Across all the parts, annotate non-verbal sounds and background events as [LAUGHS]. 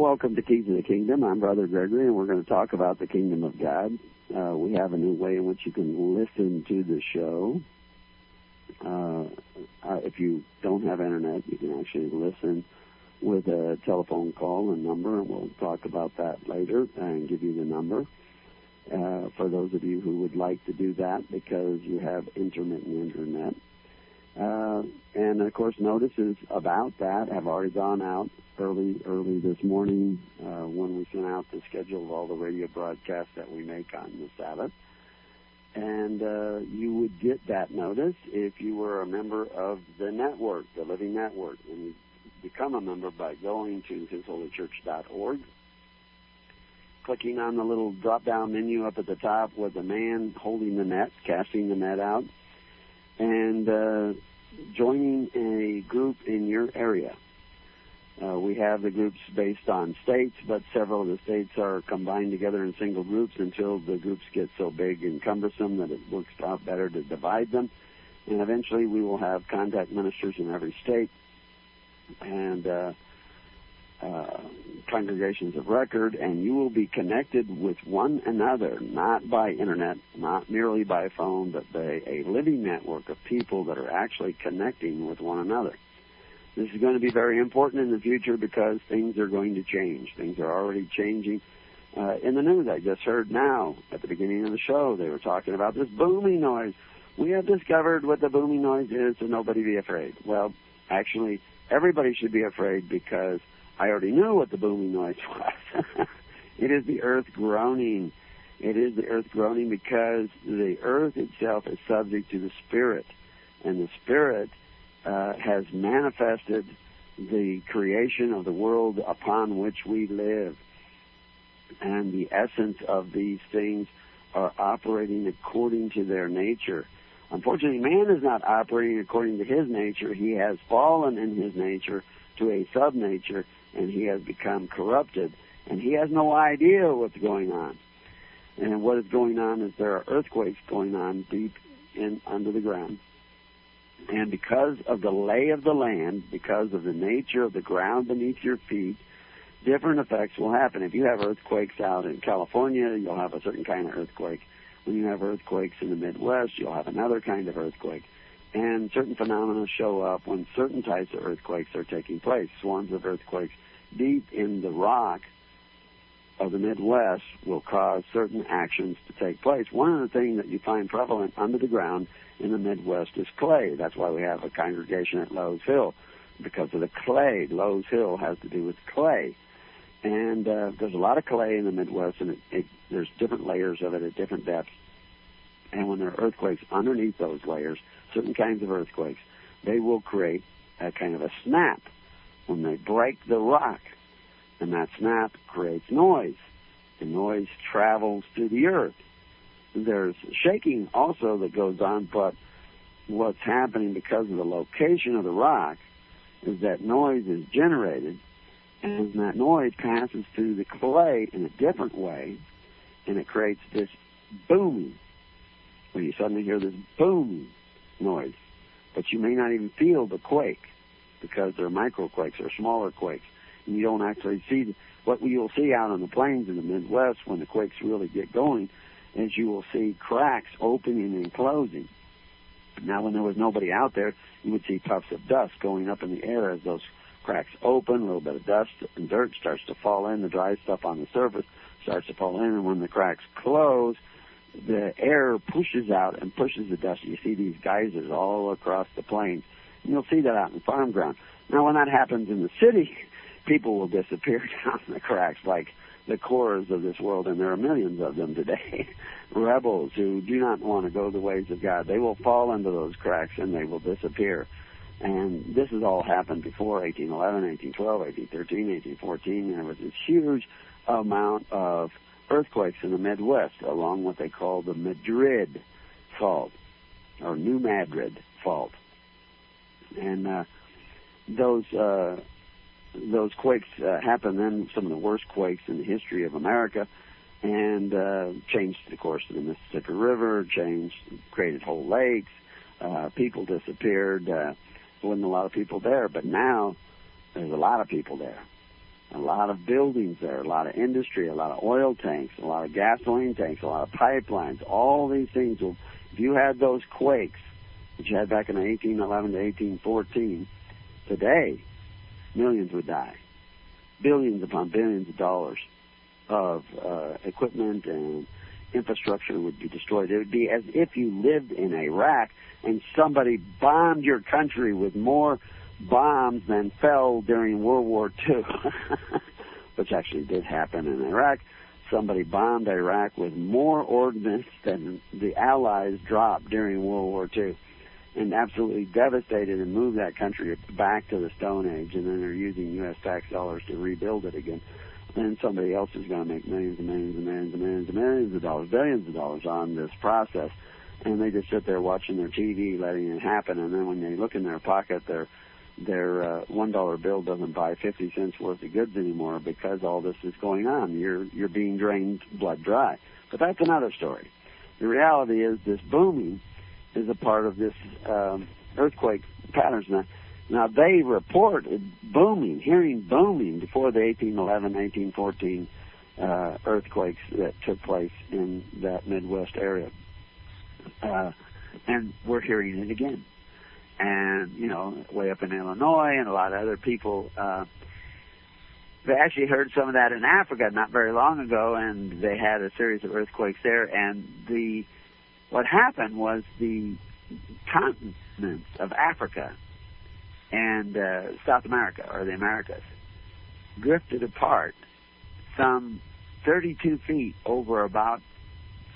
Welcome to Keys of the Kingdom. I'm Brother Gregory, and we're going to talk about the Kingdom of God. Uh, we have a new way in which you can listen to the show. Uh, uh, if you don't have internet, you can actually listen with a telephone call and number, and we'll talk about that later and give you the number. Uh, for those of you who would like to do that because you have intermittent internet. Uh, and of course, notices about that have already gone out early, early this morning uh, when we sent out the schedule of all the radio broadcasts that we make on the Sabbath. And uh, you would get that notice if you were a member of the network, the Living Network, and you become a member by going to hisholychurch.org, clicking on the little drop-down menu up at the top with the man holding the net, casting the net out and uh, joining a group in your area. Uh, we have the groups based on states, but several of the states are combined together in single groups until the groups get so big and cumbersome that it works out better to divide them. And eventually we will have contact ministers in every state. And uh, uh, congregations of record, and you will be connected with one another, not by internet, not merely by phone, but by a living network of people that are actually connecting with one another. This is going to be very important in the future because things are going to change. Things are already changing. Uh, in the news, I just heard now at the beginning of the show, they were talking about this booming noise. We have discovered what the booming noise is, so nobody be afraid. Well, actually, everybody should be afraid because I already knew what the booming noise [LAUGHS] was. it is the earth groaning. It is the earth groaning because the earth itself is subject to the spirit, and the spirit uh, has manifested the creation of the world upon which we live. And the essence of these things are operating according to their nature. Unfortunately, man is not operating according to his nature. He has fallen in his nature to a sub-nature, and he has become corrupted, and he has no idea what's going on. And what is going on is there are earthquakes going on deep in under the ground. And because of the lay of the land, because of the nature of the ground beneath your feet, different effects will happen. If you have earthquakes out in California, you'll have a certain kind of earthquake. When you have earthquakes in the Midwest, you'll have another kind of earthquake and certain phenomena show up when certain types of earthquakes are taking place. Swarms of earthquakes deep in the rock of the Midwest will cause certain actions to take place. One of the things that you find prevalent under the ground in the Midwest is clay. That's why we have a congregation at Lowe's Hill because of the clay. Lowe's Hill has to do with clay. And uh, there's a lot of clay in the Midwest, and it, it, there's different layers of it at different depths. And when there are earthquakes underneath those layers, certain kinds of earthquakes, they will create a kind of a snap when they break the rock. And that snap creates noise. The noise travels through the earth. There's shaking also that goes on, but what's happening because of the location of the rock is that noise is generated, and that noise passes through the clay in a different way, and it creates this booming, where you suddenly hear this boom noise. But you may not even feel the quake because they're microquakes or smaller quakes. And you don't actually see what you'll see out on the plains in the Midwest when the quakes really get going is you will see cracks opening and closing. Now, when there was nobody out there, you would see puffs of dust going up in the air as those cracks open. A little bit of dust and dirt starts to fall in. The dry stuff on the surface starts to fall in, and when the cracks close, the air pushes out and pushes the dust. You see these geysers all across the plains. And you'll see that out in farm ground. Now, when that happens in the city, [LAUGHS] people will disappear [LAUGHS] down the cracks like the Korahs of this world, and there are millions of them today. [LAUGHS] Rebels who do not want to go the ways of God. They will fall into those cracks and they will disappear. And this has all happened before 1811, 1812, 1813, 1814. There was this huge amount of earthquakes in the Midwest along what they call the Madrid fault or New Madrid fault. And uh, those uh, those quakes uh, happened then, some of the worst quakes in the history of America, and uh, changed the course of the Mississippi River, changed, created whole lakes. Uh, people disappeared. Uh, there wasn't a lot of people there, but now there's a lot of people there a lot of buildings there, a lot of industry, a lot of oil tanks, a lot of gasoline tanks, a lot of pipelines. All these things will, if you had those quakes that you had back in 1811 to 1814, today, millions would die. Billions upon billions of dollars of uh, equipment and infrastructure would be destroyed. It would be as if you lived in Iraq and somebody bombed your country with more bombs than fell during World War II, [LAUGHS] which actually did happen in Iraq. Somebody bombed Iraq with more ordnance than the Allies dropped during World War II and absolutely devastated and moved that country back to the Stone Age, and then they're using U.S. tax dollars to rebuild it again. Then somebody else is going to make millions and millions and millions and millions and millions of dollars, billions of dollars on this process, and they just sit there watching their TV, letting it happen. And then when they look in their pocket, their their uh, one dollar bill doesn't buy fifty cents worth of goods anymore because all this is going on. You're you're being drained blood dry. But that's another story. The reality is this booming is a part of this um, earthquake patterns. Now, now they reported booming, hearing booming before the 1811, 1814 uh, earthquakes that took place in that Midwest area, uh, and we're hearing it again. And you know, way up in Illinois, and a lot of other people. Uh, they actually heard some of that in Africa not very long ago, and they had a series of earthquakes there. And the what happened was the continents of Africa and uh, South America, or the Americas, drifted apart some 32 feet over about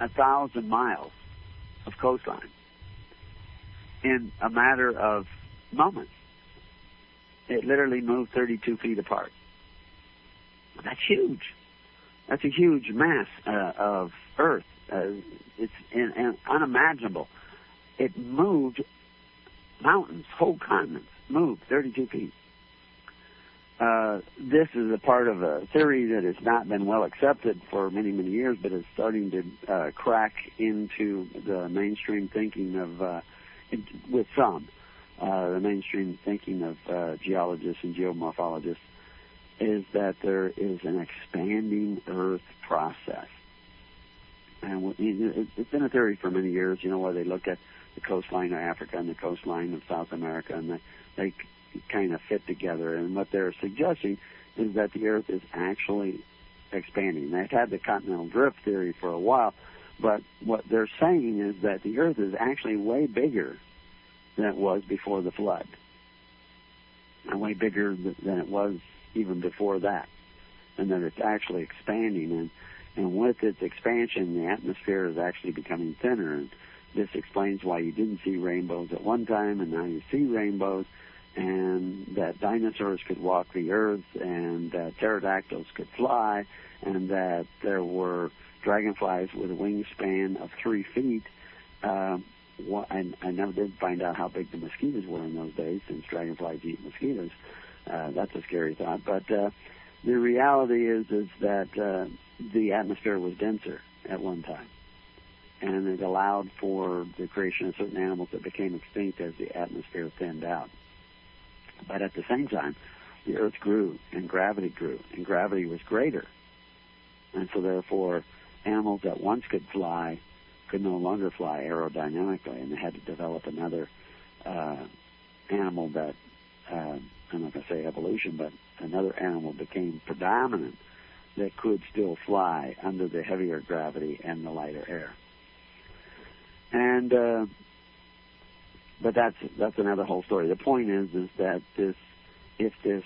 a thousand miles of coastline in a matter of moments. It literally moved 32 feet apart. That's huge. That's a huge mass uh, of Earth. Uh, it's in unimaginable. It moved mountains, whole continents, moved 32 feet. Uh, this is a part of a theory that has not been well accepted for many, many years, but is starting to uh, crack into the mainstream thinking of, uh, with some, uh, the mainstream thinking of uh, geologists and geomorphologists, is that there is an expanding Earth process. And it's been a theory for many years, you know, where they look at the coastline of Africa and the coastline of South America, and they, they kind of fit together. And what they're suggesting is that the Earth is actually expanding. They've had the continental drift theory for a while, but what they're saying is that the Earth is actually way bigger than it was before the flood, and way bigger than it was even before that, and that it's actually expanding. And and with its expansion, the atmosphere is actually becoming thinner. And this explains why you didn't see rainbows at one time, and now you see rainbows and that dinosaurs could walk the earth and that pterodactyls could fly and that there were dragonflies with a wingspan of three feet. Uh, I, I never did find out how big the mosquitoes were in those days since dragonflies eat mosquitoes. Uh, that's a scary thought. But uh, the reality is is that uh, the atmosphere was denser at one time. And it allowed for the creation of certain animals that became extinct as the atmosphere thinned out. But at the same time, the earth grew and gravity grew and gravity was greater. And so therefore, animals that once could fly could no longer fly aerodynamically and they had to develop another uh, animal that, uh, Not going to say evolution, but another animal became predominant that could still fly under the heavier gravity and the lighter air. And uh, but that's that's another whole story. The point is is that this if this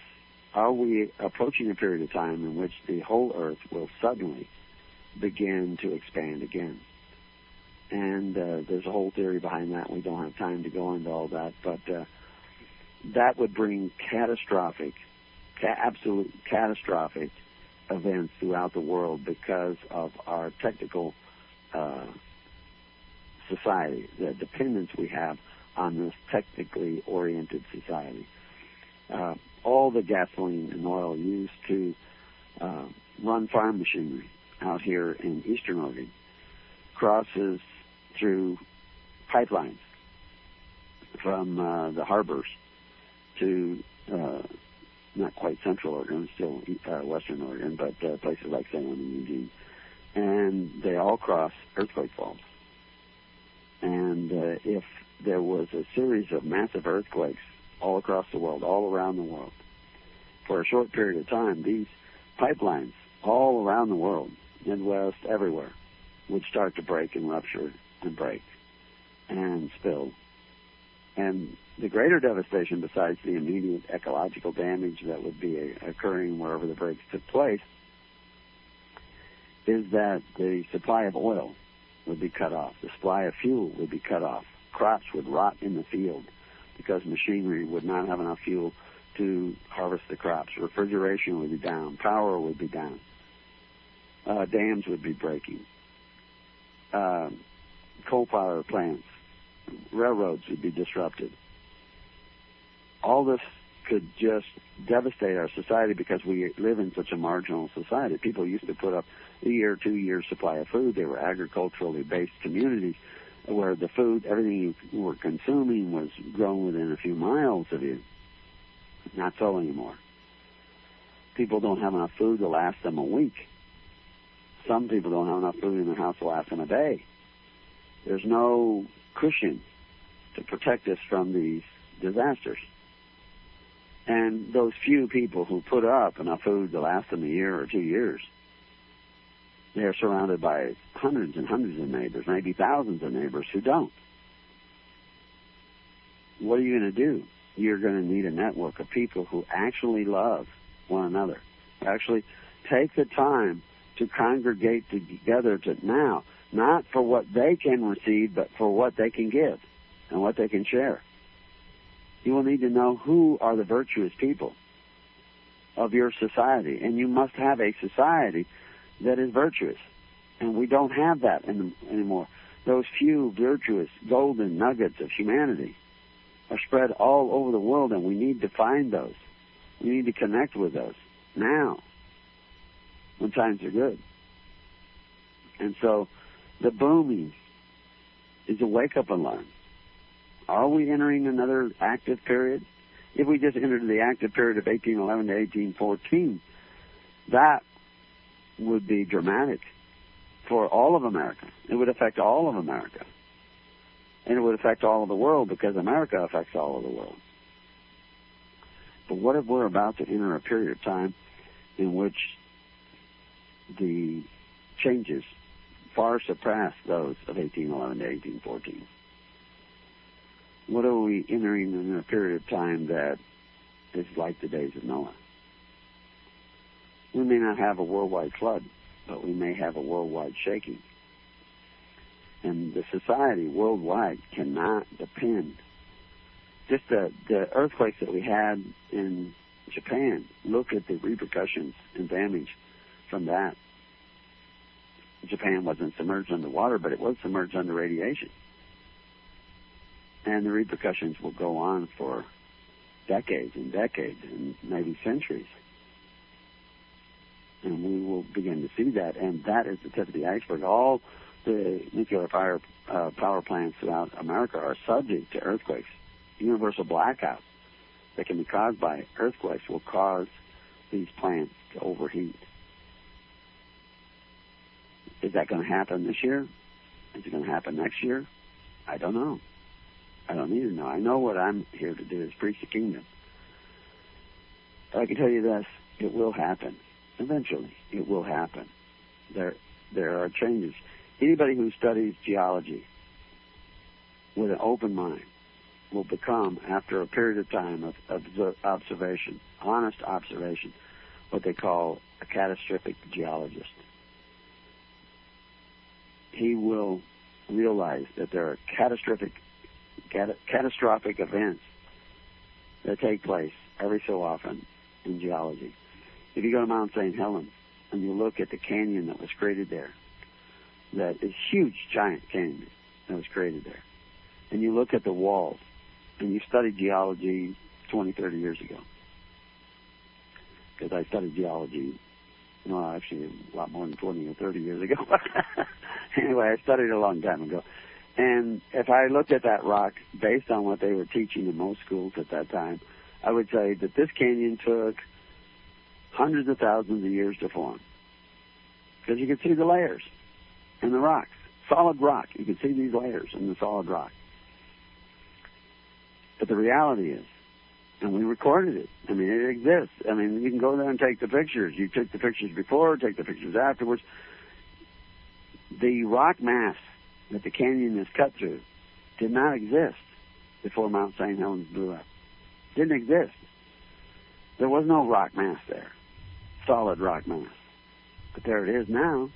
are we approaching a period of time in which the whole earth will suddenly begin to expand again. And uh, there's a whole theory behind that. We don't have time to go into all that, but uh, that would bring catastrophic, ca- absolute catastrophic events throughout the world because of our technical uh, society, the dependence we have on this technically oriented society. Uh, all the gasoline and oil used to uh, run farm machinery out here in eastern Oregon crosses through pipelines from uh, the harbors to uh, not quite Central Oregon, still uh, Western Oregon, but uh, places like Salem and Eugene, and they all cross earthquake faults. And uh, if there was a series of massive earthquakes all across the world, all around the world, for a short period of time, these pipelines all around the world, Midwest, everywhere, would start to break and rupture and break and spill. And the greater devastation, besides the immediate ecological damage that would be occurring wherever the breaks took place, is that the supply of oil would be cut off. The supply of fuel would be cut off. Crops would rot in the field because machinery would not have enough fuel to harvest the crops. Refrigeration would be down. Power would be down. Uh, dams would be breaking. Uh, coal power plants, railroads would be disrupted. All this could just devastate our society because we live in such a marginal society. People used to put up a year, two year supply of food. They were agriculturally based communities where the food, everything you were consuming was grown within a few miles of you. Not so anymore. People don't have enough food to last them a week. Some people don't have enough food in their house to last them a day. There's no cushion to protect us from these disasters. And those few people who put up enough food to last them a year or two years, they're surrounded by hundreds and hundreds of neighbors, maybe thousands of neighbors who don't. What are you going to do? You're going to need a network of people who actually love one another, actually take the time to congregate together to now, not for what they can receive, but for what they can give and what they can share. You will need to know who are the virtuous people of your society, and you must have a society that is virtuous. And we don't have that anymore. Those few virtuous golden nuggets of humanity are spread all over the world, and we need to find those. We need to connect with those now when times are good. And so the booming is a wake up alarm. Are we entering another active period? If we just entered the active period of 1811 to 1814, that would be dramatic for all of America. It would affect all of America. And it would affect all of the world because America affects all of the world. But what if we're about to enter a period of time in which the changes far surpass those of 1811 to 1814? What are we entering in a period of time that is like the days of Noah? We may not have a worldwide flood, but we may have a worldwide shaking. And the society worldwide cannot depend. Just the, the earthquakes that we had in Japan, look at the repercussions and damage from that. Japan wasn't submerged underwater, but it was submerged under radiation. And the repercussions will go on for decades and decades and maybe centuries and we will begin to see that. And that is the tip of the iceberg. All the nuclear fire uh, power plants throughout America are subject to earthquakes. Universal blackouts that can be caused by earthquakes will cause these plants to overheat. Is that going to happen this year? Is it going to happen next year? I don't know. I don't need to know. I know what I'm here to do is preach the kingdom. But I can tell you this, it will happen. Eventually, it will happen. There, there are changes. Anybody who studies geology with an open mind will become, after a period of time of, of observation, honest observation, what they call a catastrophic geologist. He will realize that there are catastrophic, cat, catastrophic events that take place every so often in geology. If you go to Mount St. Helens and you look at the canyon that was created there, that is huge, giant canyon that was created there, and you look at the walls, and you studied geology 20, 30 years ago, because I studied geology, no, actually a lot more than 20 or 30 years ago. [LAUGHS] anyway, I studied a long time ago. And if I looked at that rock based on what they were teaching in most schools at that time, I would say that this canyon took hundreds of thousands of years to form. Because you can see the layers in the rocks. Solid rock. You can see these layers in the solid rock. But the reality is, and we recorded it. I mean, it exists. I mean, you can go there and take the pictures. You took the pictures before, take the pictures afterwards. The rock mass that the canyon is cut through did not exist before Mount St. Helens blew up. Didn't exist. There was no rock mass there, solid rock mass. But there it is now,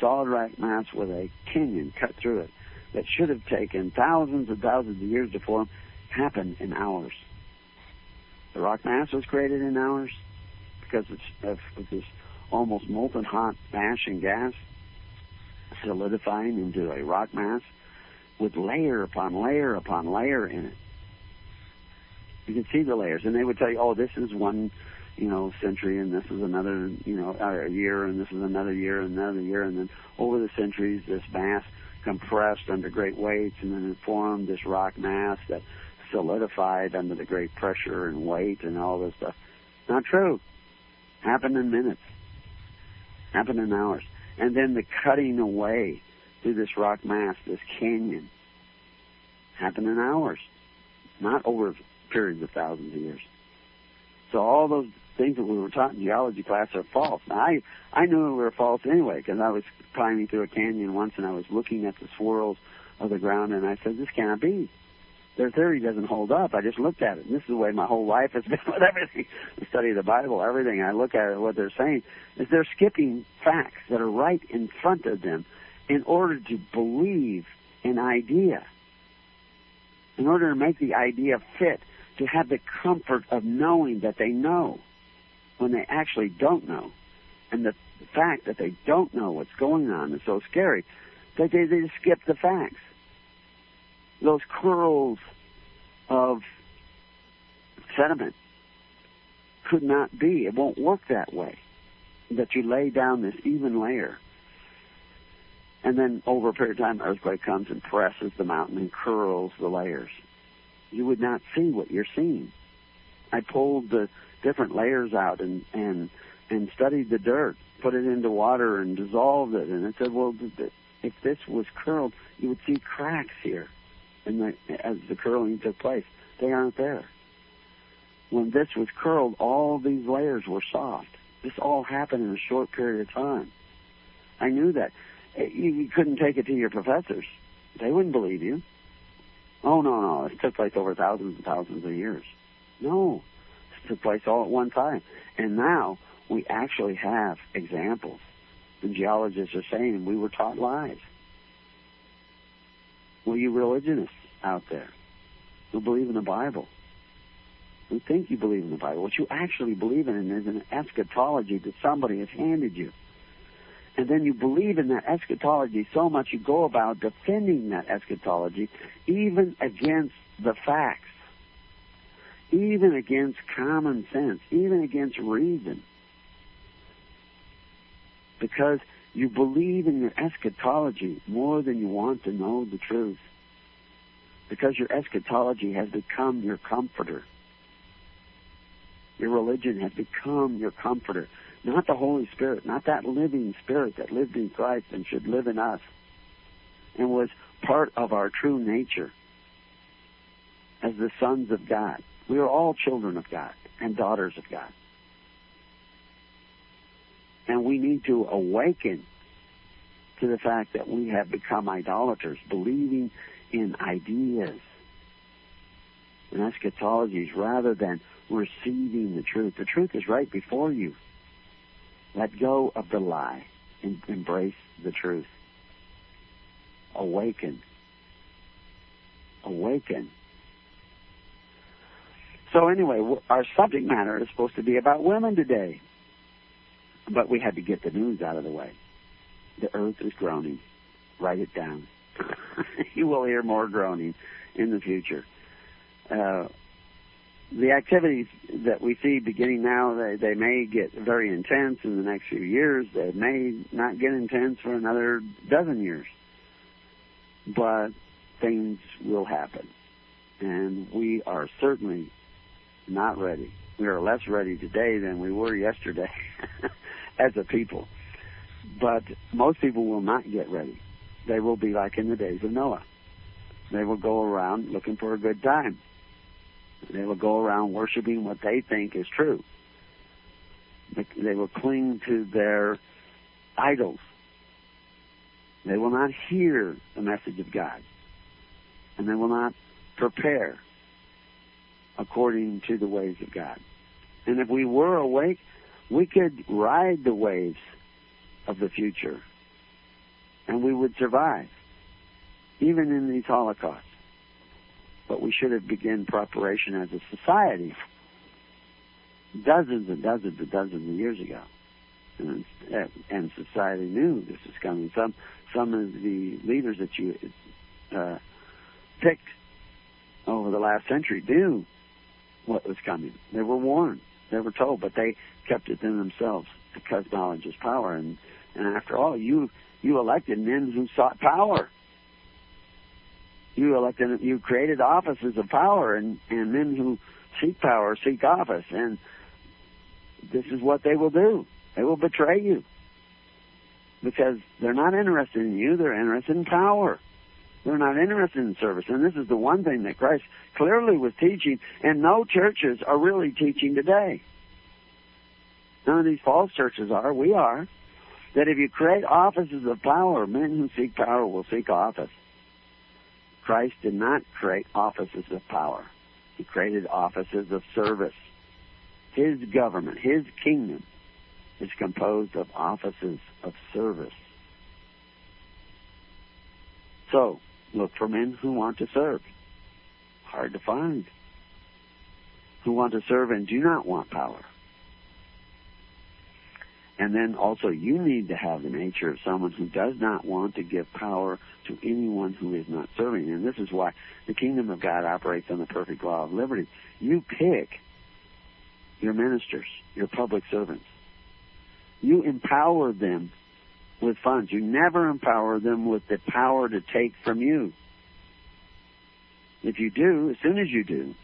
solid rock mass with a canyon cut through it that should have taken thousands and thousands of years to form happened in hours. The rock mass was created in hours because of, this almost molten hot ash and gas solidifying into a rock mass with layer upon layer upon layer in it. You can see the layers, and they would tell you, "Oh, this is one, you know, century, and this is another, you know, a year, and this is another year, and another year, and then over the centuries, this mass compressed under great weights, and then it formed this rock mass that solidified under the great pressure and weight and all this stuff. Not true. Happened in minutes. Happened in hours. And then the cutting away through this rock mass, this canyon, happened in hours, not over periods of thousands of years. So all those things that we were taught in geology class are false. I I knew they were false anyway because I was climbing through a canyon once and I was looking at the swirls of the ground and I said, this cannot be their theory doesn't hold up. I just looked at it. And this is the way my whole life has [LAUGHS] been with everything. The study of the Bible, everything. I look at it, what they're saying is they're skipping facts that are right in front of them in order to believe an idea. In order to make the idea fit, to have the comfort of knowing that they know when they actually don't know. And the fact that they don't know what's going on is so scary that they, they just skip the facts those curls of sediment could not be. It won't work that way. That you lay down this even layer. And then over a period of time, earthquake comes and presses the mountain and curls the layers. You would not see what you're seeing. I pulled the different layers out and, and, and studied the dirt, put it into water and dissolved it. And I said, well, if this was curled, you would see cracks here the, as the curling took place. They aren't there. When this was curled, all these layers were soft. This all happened in a short period of time. I knew that. Eh, you, you couldn't take it to your professors. They wouldn't believe you. Oh, no, no. It took place over thousands and thousands of years. No. It took place all at one time. And now we actually have examples. The geologists are saying we were taught lies. Well, you religionists out there who believe in the Bible, who think you believe in the Bible, what you actually believe in is an eschatology that somebody has handed you. And then you believe in that eschatology so much you go about defending that eschatology even against the facts, even against common sense, even against reason. Because you believe in your eschatology more than you want to know the truth. Because your eschatology has become your comforter. Your religion has become your comforter. Not the Holy Spirit, not that living Spirit that lived in Christ and should live in us and was part of our true nature as the sons of God. We are all children of God and daughters of God. And we need to awaken to the fact that we have become idolaters, believing in ideas and eschatologies rather than receiving the truth. The truth is right before you. Let go of the lie and embrace the truth. Awaken. Awaken. So anyway, our subject matter is supposed to be about women today but we had to get the news out of the way. The earth is groaning. Write it down. [LAUGHS] you will hear more groaning in the future. Uh, the activities that we see beginning now, they, they may get very intense in the next few years. They may not get intense for another dozen years. But things will happen. And we are certainly not ready. We are less ready today than we were yesterday [LAUGHS] as a people. But most people will not get ready. They will be like in the days of Noah. They will go around looking for a good time. They will go around worshiping what they think is true. They will cling to their idols. They will not hear the message of God. And they will not prepare according to the ways of God. And if we were awake, we could ride the waves of the future and we would survive, even in these holocausts. But we should have begun preparation as a society dozens and dozens and dozens of years ago. And, and society knew this was coming. Some some of the leaders that you uh, picked over the last century knew what was coming. They were warned. They were told, but they kept it in themselves because knowledge is power. And and after all, you you elected men who sought power. You elected you created offices of power, and and men who seek power seek office, and this is what they will do. They will betray you because they're not interested in you; they're interested in power. They're not interested in service. And this is the one thing that Christ clearly was teaching, and no churches are really teaching today. None of these false churches are. We are. That if you create offices of power, men who seek power will seek office. Christ did not create offices of power. He created offices of service. His government, His kingdom, is composed of offices of service. So, look for men who want to serve. Hard to find. Who want to serve and do not want power. And then also, you need to have the nature of someone who does not want to give power to anyone who is not serving. And this is why the kingdom of God operates on the perfect law of liberty. You pick your ministers, your public servants. You empower them with funds. You never empower them with the power to take from you. If you do, as soon as you do,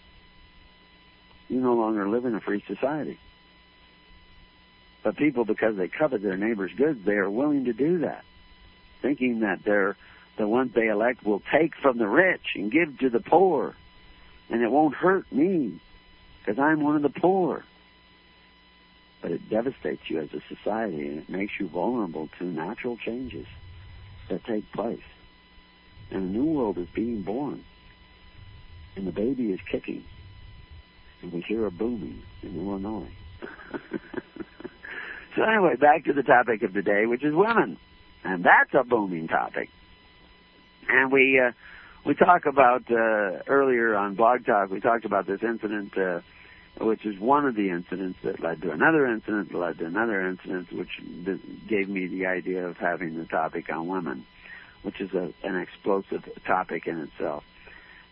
you no longer live in a free society. But people, because they covet their neighbor's goods, they are willing to do that, thinking that they're the ones they elect will take from the rich and give to the poor, and it won't hurt me because I'm one of the poor. But it devastates you as a society, and it makes you vulnerable to natural changes that take place. And a new world is being born and the baby is kicking, and we hear a booming in Illinois. [LAUGHS] so anyway, back to the topic of the day, which is women, and that's a booming topic. And we uh, we talk about uh, earlier on Blog Talk. We talked about this incident, uh, which is one of the incidents that led to another incident, led to another incident, which gave me the idea of having the topic on women, which is a, an explosive topic in itself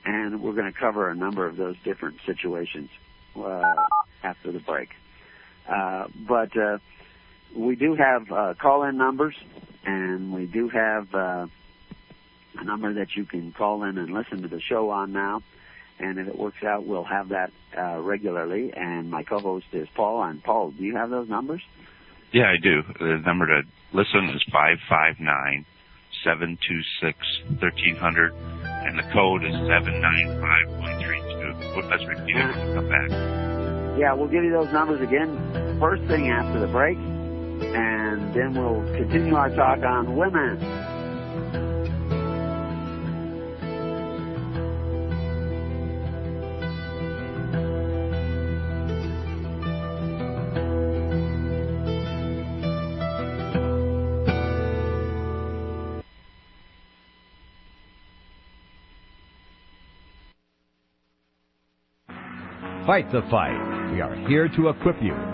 and we're going to cover a number of those different situations uh, after the break. Uh, but uh, we do have uh, call-in numbers, and we do have uh, a number that you can call in and listen to the show on now. And if it works out, we'll have that uh, regularly. And my co-host is Paul. And Paul, do you have those numbers? Yeah, I do. The number to listen is five five nine seven two six thirteen hundred and the code is 795132. Let's repeat it when we come back. Yeah, we'll give you those numbers again first thing after the break, and then we'll continue our talk on women. Fight the fight. We are here to equip you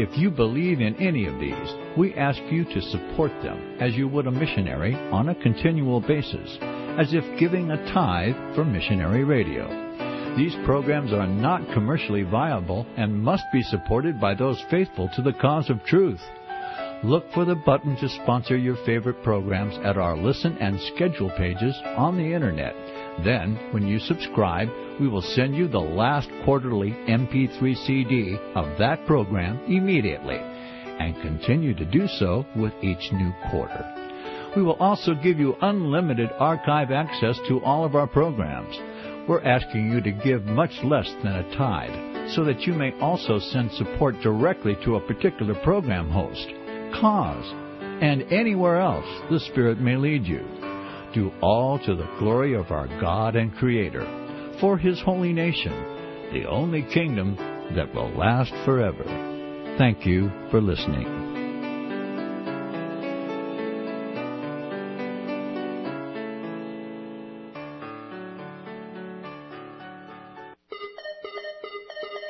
If you believe in any of these, we ask you to support them as you would a missionary on a continual basis, as if giving a tithe for missionary radio. These programs are not commercially viable and must be supported by those faithful to the cause of truth. Look for the button to sponsor your favorite programs at our listen and schedule pages on the internet. Then, when you subscribe, we will send you the last quarterly MP3 CD of that program immediately and continue to do so with each new quarter. We will also give you unlimited archive access to all of our programs. We're asking you to give much less than a tithe so that you may also send support directly to a particular program host, cause, and anywhere else the Spirit may lead you. Do all to the glory of our God and Creator for his holy nation, the only kingdom that will last forever. Thank you for listening.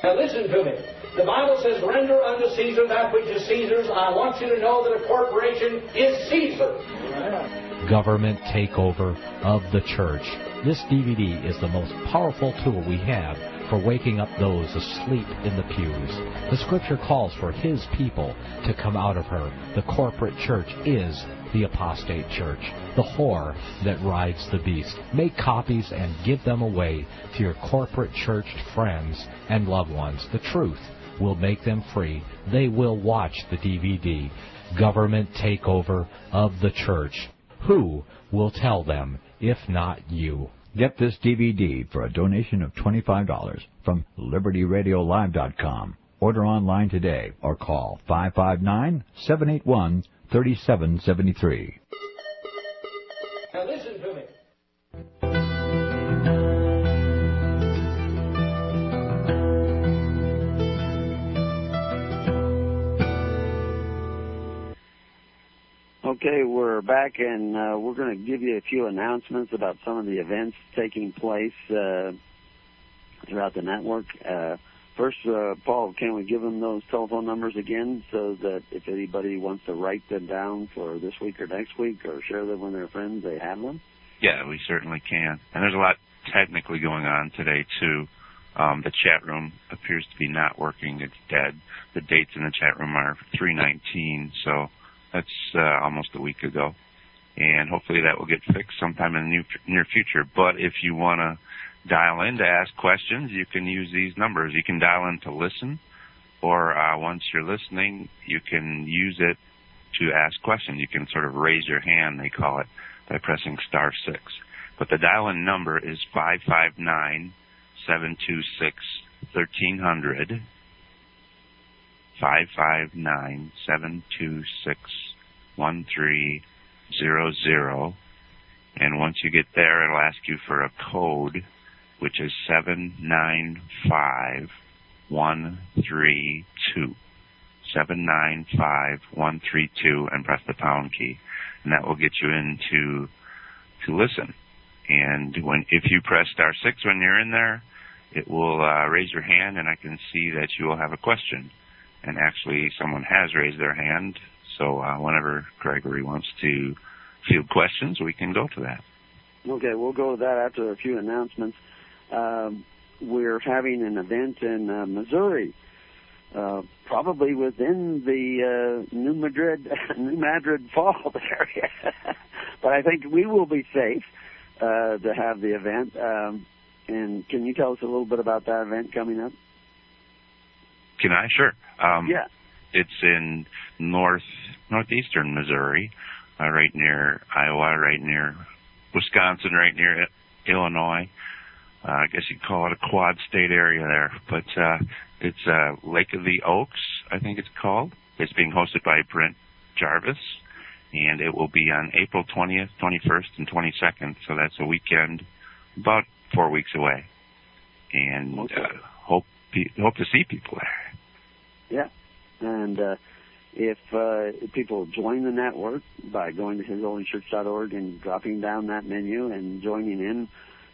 Now listen to me. The Bible says, render unto Caesar that which is Caesar's. I want you to know that a corporation is Caesar. Government takeover of the church. This DVD is the most powerful tool we have for waking up those asleep in the pews. The scripture calls for his people to come out of her. The corporate church is the apostate church, the whore that rides the beast. Make copies and give them away to your corporate church friends and loved ones. The truth will make them free. They will watch the DVD. Government takeover of the church. Who will tell them if not you? Get this DVD for a donation of $25 from LibertyRadiolive.com. Order online today or call 559 781 3773. Now listen to me. Okay, we're back, and uh, we're going to give you a few announcements about some of the events taking place uh, throughout the network. Uh, first, uh, Paul, can we give them those telephone numbers again so that if anybody wants to write them down for this week or next week or share them with their friends, they have them? Yeah, we certainly can. And there's a lot technically going on today, too. Um, the chat room appears to be not working. It's dead. The dates in the chat room are 319, so that's uh, almost a week ago. And hopefully that will get fixed sometime in the new, near future. But if you want to dial in to ask questions, you can use these numbers. You can dial in to listen, or uh, once you're listening, you can use it to ask questions. You can sort of raise your hand, they call it, by pressing star six. But the dial in number is 559 726 1300. 559 726 1300. And once you get there, it'll ask you for a code, which is 795132. 795132 and press the pound key. And that will get you into to listen. And when if you press star six when you're in there, it will uh, raise your hand and I can see that you will have a question. And actually someone has raised their hand, so uh, whenever Gregory wants to field questions, we can go to that. Okay, we'll go to that after a few announcements. Um, we're having an event in uh, Missouri, uh, probably within the uh, New Madrid, [LAUGHS] New Madrid Faults [LAUGHS] area. but I think we will be safe uh, to have the event. Um, and can you tell us a little bit about that event coming up? Can I? Sure. Um, yeah. It's in north northeastern Missouri, uh, right near Iowa, right near Wisconsin, right near Illinois. Uh, I guess you'd call it a quad state area there, but uh, it's uh, Lake of the Oaks, I think it's called, It's being hosted by Brent Jarvis, and it will be on April 20th, 21st, and 22nd. So that's a weekend, about four weeks away, and Okay. uh, hope hope to see people there. Yeah, and uh, if uh, people join the network by going to hisholychurch.org and dropping down that menu and joining in,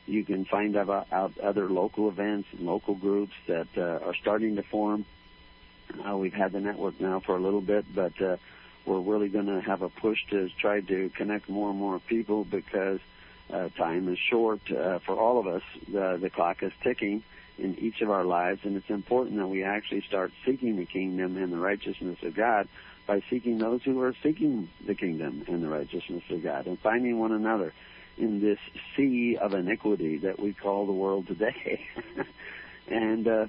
you can find out, out other local events and local groups that uh, are starting to form. Uh, we've had the network now for a little bit, but uh, we're really going to have a push to try to connect more and more people because uh, time is short uh, for all of us. The, the clock is ticking in each of our lives, and it's important that we actually start seeking the kingdom and the righteousness of God by seeking those who are seeking the kingdom and the righteousness of God and finding one another in this sea of iniquity that we call the world today. [LAUGHS] and uh,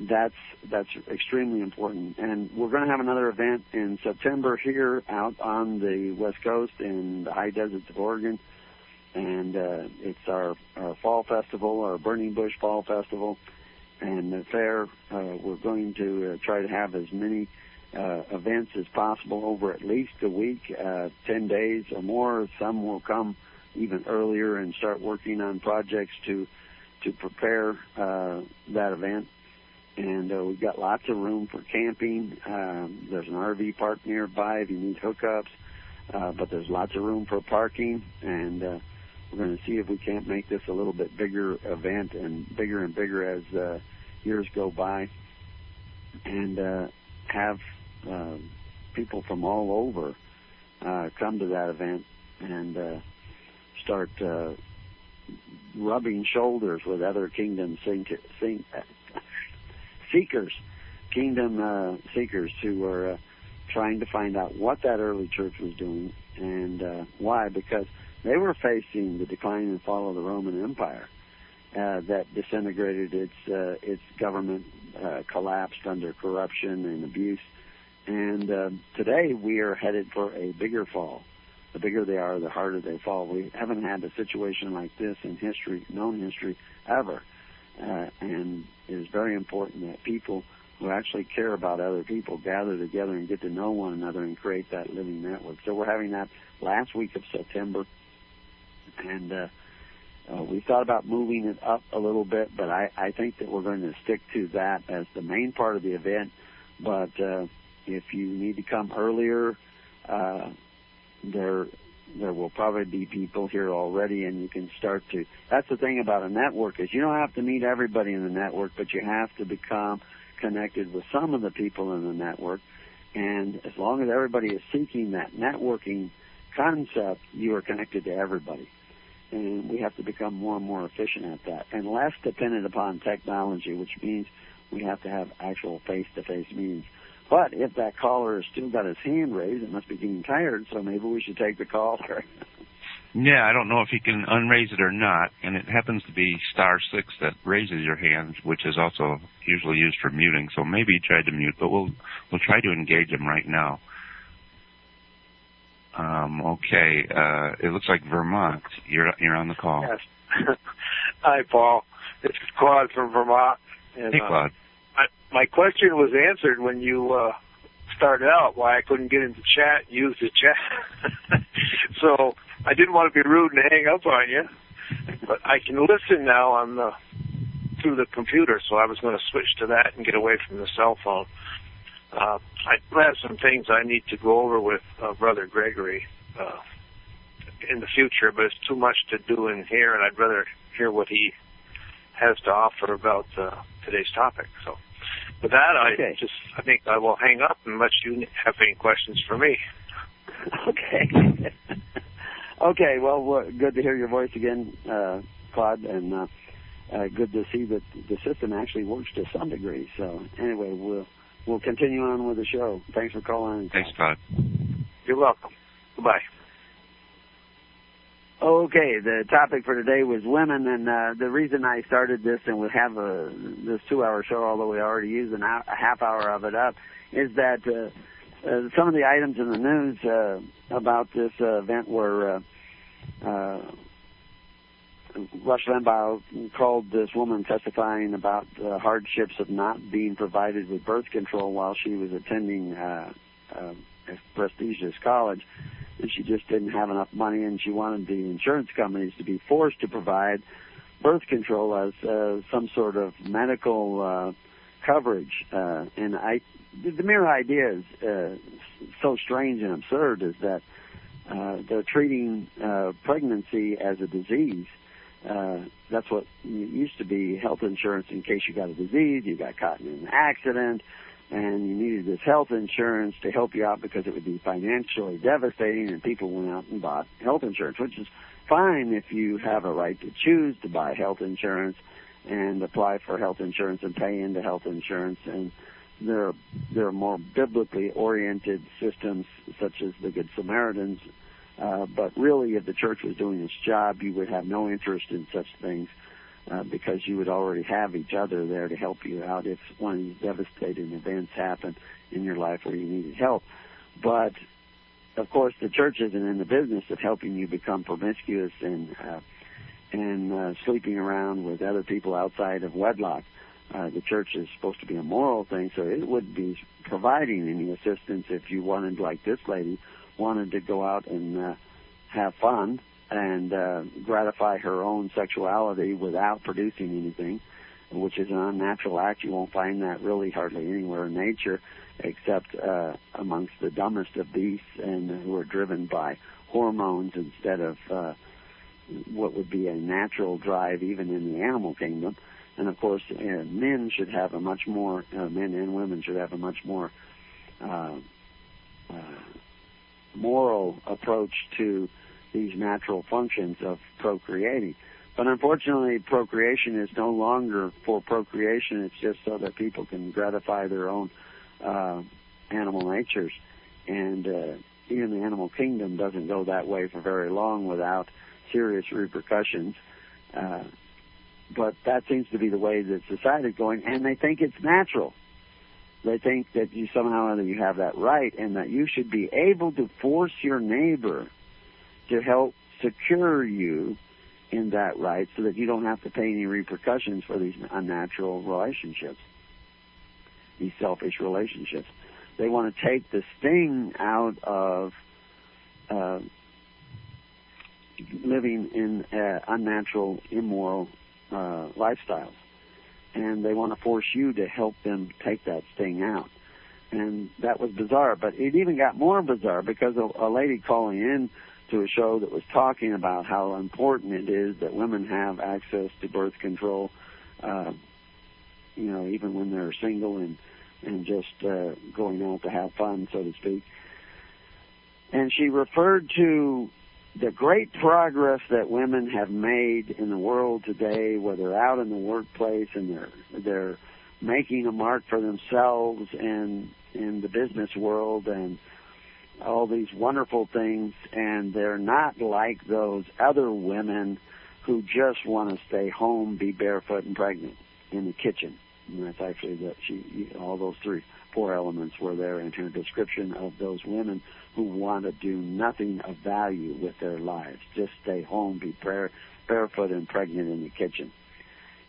that's that's extremely important. And we're going to have another event in September here out on the west coast in the high deserts of Oregon and uh, it's our, our fall festival, our Burning Bush Fall Festival, and the fair. Uh, we're going to uh, try to have as many uh, events as possible over at least a week, uh, ten days or more. Some will come even earlier and start working on projects to to prepare uh, that event. And uh, we've got lots of room for camping. Um, there's an RV park nearby if you need hookups, uh, but there's lots of room for parking and. Uh, we're going to see if we can't make this a little bit bigger event and bigger and bigger as uh, years go by, and uh, have uh, people from all over uh, come to that event and uh, start uh, rubbing shoulders with other kingdom sink, sink, seekers, kingdom uh, seekers who are uh, trying to find out what that early church was doing and uh, why. Because they were facing the decline and fall of the Roman Empire uh, that disintegrated its uh, its government, uh, collapsed under corruption and abuse, and uh, today we are headed for a bigger fall. The bigger they are, the harder they fall. We haven't had a situation like this in history, known history, ever, uh, and it is very important that people who actually care about other people gather together and get to know one another and create that living network. So we're having that last week of September and uh, uh, we thought about moving it up a little bit, but I, I think that we're going to stick to that as the main part of the event. But uh, if you need to come earlier, uh, there there will probably be people here already, and you can start to. That's the thing about a network is you don't have to meet everybody in the network, but you have to become connected with some of the people in the network. And as long as everybody is seeking that networking concept, you are connected to everybody and we have to become more and more efficient at that and less dependent upon technology, which means we have to have actual face-to-face meetings. But if that caller has still got his hand raised, it must be getting tired, so maybe we should take the caller. [LAUGHS] Yeah, I don't know if he can unraise it or not, and it happens to be star six that raises your hand, which is also usually used for muting. So maybe he tried to mute, but we'll we'll try to engage him right now. Um, okay, uh, it looks like Vermont. You're you're on the call. Yes. [LAUGHS] Hi, Paul. This is Claude from Vermont. And, Hey, uh, Claude. I, my question was answered when you uh, started out. Why I couldn't get into chat, use the chat. [LAUGHS] so I didn't want to be rude and hang up on you, but I can listen now on the through the computer. So I was going to switch to that and get away from the cell phone. Uh, I have some things I need to go over with uh, Brother Gregory uh, in the future, but it's too much to do in here, and I'd rather hear what he has to offer about uh, today's topic. So, with that, I Okay. just I think I will hang up unless you have any questions for me. okay. [LAUGHS] okay. Well, well, good to hear your voice again, uh, Claude, and uh, uh, good to see that the system actually works to some degree. So, anyway, we'll we'll continue on with the show. Thanks for calling. Thanks, Claude. You're welcome. Goodbye. Okay, the topic for today was women, and uh, the reason I started this and we have a, this two-hour show, although we already used an hour, a half hour of it up, is that uh, uh, some of the items in the news uh, about this uh, event were uh, uh, Rush Limbaugh called this woman testifying about the hardships of not being provided with birth control while she was attending uh, uh, a prestigious college, and she just didn't have enough money, and she wanted the insurance companies to be forced to provide birth control as uh, some sort of medical uh, coverage. Uh, and I, the mere idea is uh, so strange and absurd is that uh, they're treating uh, pregnancy as a disease. Uh, that's what used to be health insurance in case you got a disease, you got caught in an accident, and you needed this health insurance to help you out because it would be financially devastating, and people went out and bought health insurance, which is fine if you have a right to choose to buy health insurance and apply for health insurance and pay into health insurance and there are, there are more biblically oriented systems such as the Good Samaritans. Uh, but really, if the church was doing its job, you would have no interest in such things uh, because you would already have each other there to help you out if one of these devastating events happen in your life where you needed help. But of course, the church isn't in the business of helping you become promiscuous and uh, and uh, sleeping around with other people outside of wedlock. Uh, the church is supposed to be a moral thing, so it would be providing any assistance if you wanted, like this lady, wanted to go out and uh, have fun and uh, gratify her own sexuality without producing anything, which is an unnatural act. You won't find that really hardly anywhere in nature, except uh, amongst the dumbest of beasts and who are driven by hormones instead of uh, what would be a natural drive, even in the animal kingdom. And of course, uh, men should have a much more, uh, men and women should have a much more uh, uh, moral approach to these natural functions of procreating. But unfortunately, procreation is no longer for procreation. It's just so that people can gratify their own uh, animal natures. And uh, even the animal kingdom doesn't go that way for very long without serious repercussions. Uh, but that seems to be the way that society is going, and they think it's natural. They think that you somehow that you have that right, and that you should be able to force your neighbor to help secure you in that right, so that you don't have to pay any repercussions for these unnatural relationships, these selfish relationships. They want to take the sting out of uh, living in uh, unnatural, immoral uh, lifestyles, and they want to force you to help them take that sting out. And that was bizarre, but it even got more bizarre because a, a lady calling in to a show that was talking about how important it is that women have access to birth control, uh, you know, even when they're single and and just uh, going out to have fun, so to speak. And she referred to the great progress that women have made in the world today, where they're out in the workplace and they're they're making a mark for themselves and in the business world and all these wonderful things and they're not like those other women who just want to stay home, be barefoot and pregnant in the kitchen. And that's actually that she all those three four elements were there in her description of those women who want to do nothing of value with their lives. Just stay home, be bare, barefoot and pregnant in the kitchen.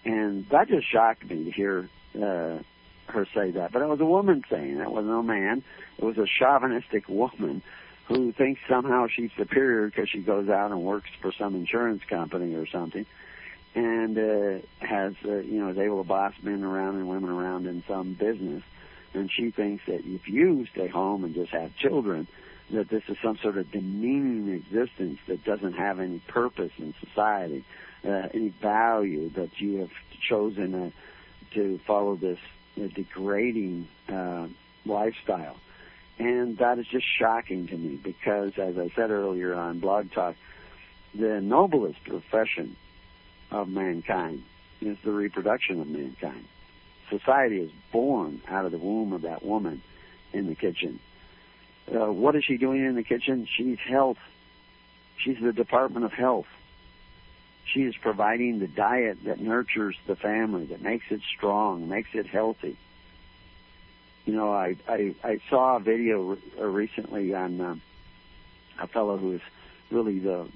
And that just shocked me to hear uh, her say that. But it was a woman saying it. It wasn't a man. It was a chauvinistic woman who thinks somehow she's superior because she goes out and works for some insurance company or something and uh, has, uh, you know, is able to boss men around and women around in some business. And she thinks that if you stay home and just have children, that this is some sort of demeaning existence that doesn't have any purpose in society, uh, any value that you have chosen uh, to follow this uh, degrading uh, lifestyle. And that is just shocking to me because, as I said earlier on Blog Talk, the noblest profession of mankind is the reproduction of mankind. Society is born out of the womb of that woman in the kitchen uh, what is she doing in the kitchen? She's health. She's the Department of Health. She is providing the diet that nurtures the family, that makes it strong, makes it healthy. You know, I I, I saw a video re- uh, recently on um, a fellow who is really the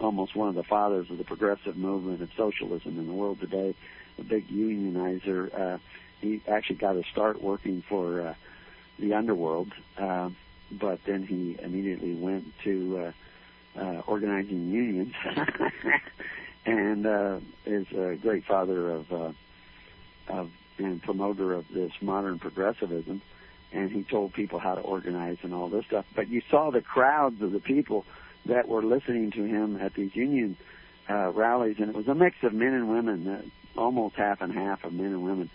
almost one of the fathers of the progressive movement of socialism in the world today, a big unionizer. Uh, he actually got to start working for uh, the underworld, uh, but then he immediately went to uh, uh, organizing unions, [LAUGHS] and uh, is a great father of uh, of and promoter of this modern progressivism. And he told people how to organize and all this stuff. But you saw the crowds of the people that were listening to him at these union uh, rallies, and it was a mix of men and women, almost half and half of men and women.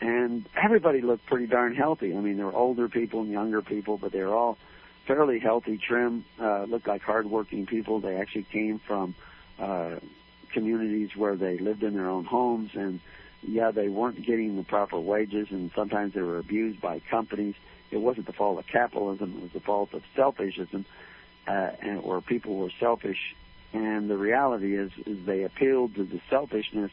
And everybody looked pretty darn healthy. I mean, there were older people and younger people, but they were all fairly healthy, trim, uh, looked like hardworking people. They actually came from uh, communities where they lived in their own homes, and yeah, they weren't getting the proper wages, and sometimes they were abused by companies. It wasn't the fault of capitalism; it was the fault of selfishism, uh, and where people were selfish. And the reality is, is they appealed to the selfishness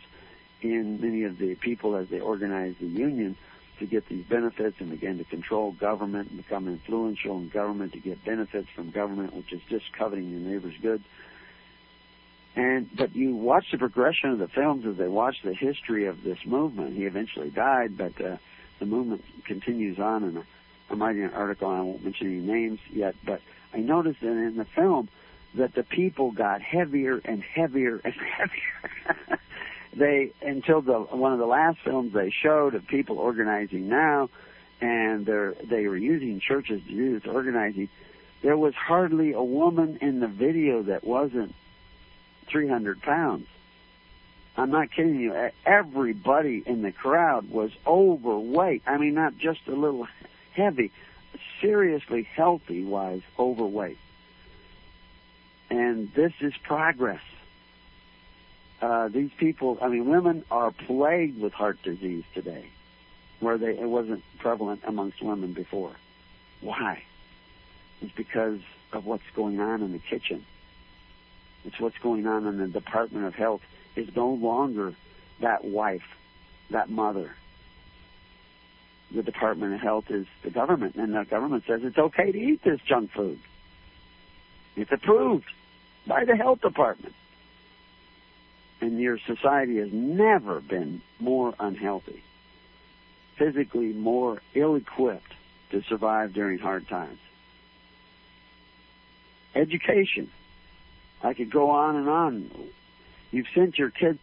in many of the people as they organized the union to get these benefits and again to control government and become influential in government to get benefits from government, which is just coveting your neighbor's goods. And but you watch the progression of the films as they watch the history of this movement. He eventually died, but uh, the movement continues on. And I'm writing an article. I won't mention any names yet, but I noticed that in the film that the people got heavier and heavier and [LAUGHS] heavier. They until the one of the last films they showed of people organizing now, and they they were using churches to do this organizing. There was hardly a woman in the video that wasn't 300 pounds. I'm not kidding you. Everybody in the crowd was overweight. I mean, not just a little heavy, seriously healthy wise overweight. And this is progress. Uh, these people, I mean, women are plagued with heart disease today, where they, it wasn't prevalent amongst women before. Why? It's because of what's going on in the kitchen it's what's going on in the Department of Health is no longer that wife, that mother. The Department of Health is the government, and the government says it's okay to eat this junk food. It's approved by the health department. And your society has never been more unhealthy, physically more ill equipped to survive during hard times. Education I could go on and on. You've sent your kids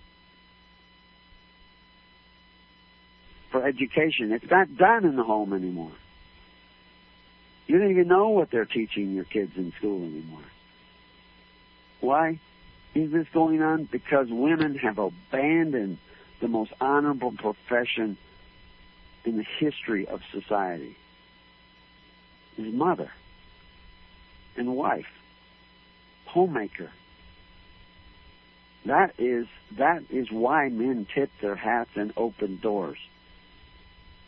for education. It's not done in the home anymore. You don't even know what they're teaching your kids in school anymore. Why is this going on? Because women have abandoned the most honorable profession in the history of society. Is mother and wife homemaker. That is that is why men tip their hats and open doors.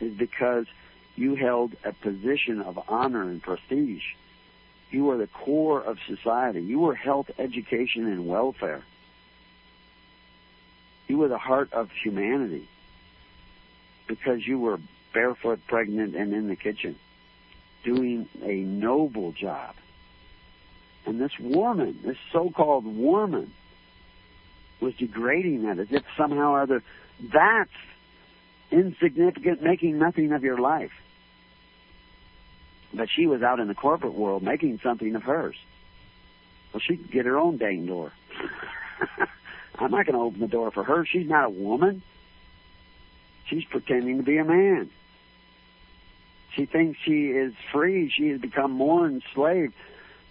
Is because you held a position of honor and prestige. You were the core of society. You were health, education, and welfare. You were the heart of humanity because you were barefoot, pregnant, and in the kitchen doing a noble job. And this woman, this so-called woman, was degrading that as if somehow or other that's insignificant, making nothing of your life. But she was out in the corporate world making something of hers. Well, she could get her own dang door. [LAUGHS] I'm not going to open the door for her. She's not a woman. She's pretending to be a man. She thinks she is free. She has become more enslaved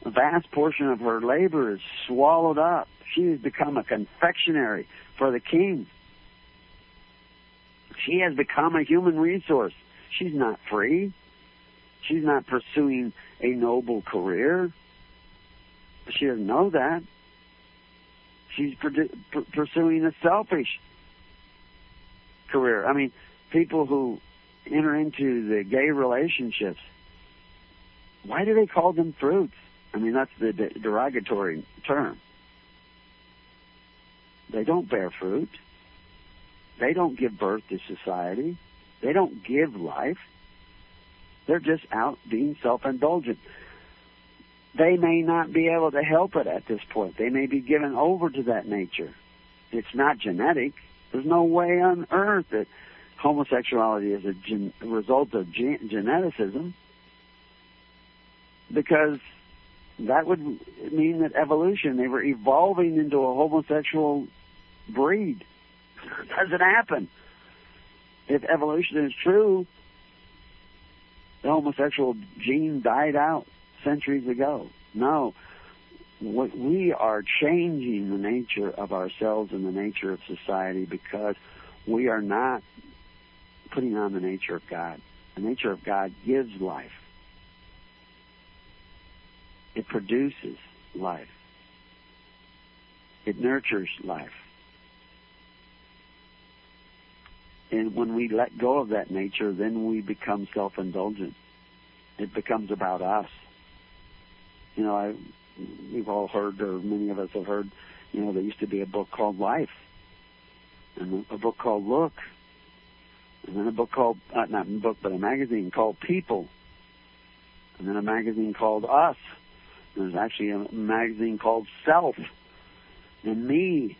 a vast portion of her labor is swallowed up. She has become a confectionery for the king. She has become a human resource. She's not free. She's not pursuing a noble career. She doesn't know that. She's pursuing a selfish career. I mean, people who enter into the gay relationships, why do they call them fruits? I mean, that's the derogatory term. They don't bear fruit. They don't give birth to society. They don't give life. They're just out being self-indulgent. they may not be able to help it at this point. They may be given over to that nature. It's not genetic. There's no way on earth that homosexuality is a, gen- result of gen- geneticism because that would mean that evolution, they were evolving into a homosexual breed. [LAUGHS] doesn't happen. If evolution is true, the homosexual gene died out centuries ago. No. What we are changing the nature of ourselves and the nature of society because we are not putting on the nature of God. The nature of God gives life. It produces life. It nurtures life. And when we let go of that nature, then we become self-indulgent. It becomes about us. You know, I, we've all heard, or many of us have heard, you know, there used to be a book called Life, and a book called Look, and then a book called, uh, not a book, but a magazine called People, and then a magazine called Us. There's actually a magazine called Self, and Me,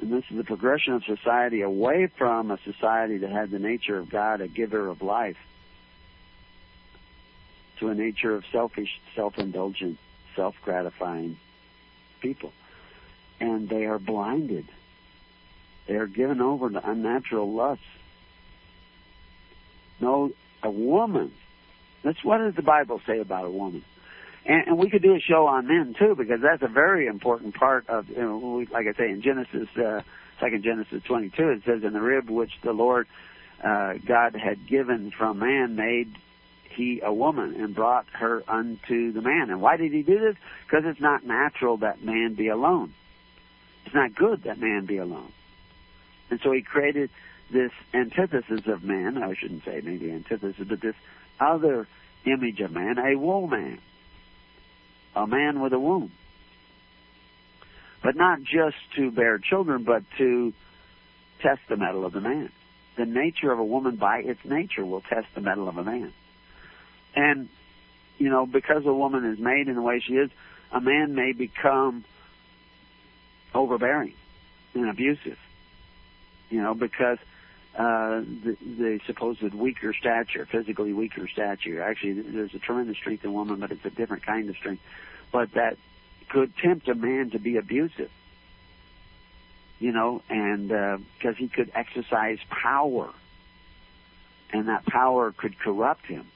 and this is the progression of society away from a society that had the nature of God, a giver of life, to a nature of selfish, self-indulgent, self-gratifying people. And they are blinded. They are given over to unnatural lusts. No, a woman. That's what does the Bible say about a woman? And, and we could do a show on men too, because that's a very important part of, you know, like I say in Genesis, uh, second Genesis 22, it says, "In the rib which the Lord uh, God had given from man, made he a woman and brought her unto the man." And why did he do this? Because it's not natural that man be alone. It's not good that man be alone. And so he created this antithesis of man. I shouldn't say maybe antithesis, but this other image of man, a woman a man with a womb. But not just to bear children, but to test the mettle of the man. The nature of a woman by its nature will test the mettle of a man. And, you know, because a woman is made in the way she is, a man may become overbearing and abusive. You know, because uh, the, the supposed weaker stature, physically weaker stature. Actually, there's a tremendous strength in woman, but it's a different kind of strength. But that could tempt a man to be abusive. You know, and because uh, he could exercise power, and that power could corrupt him.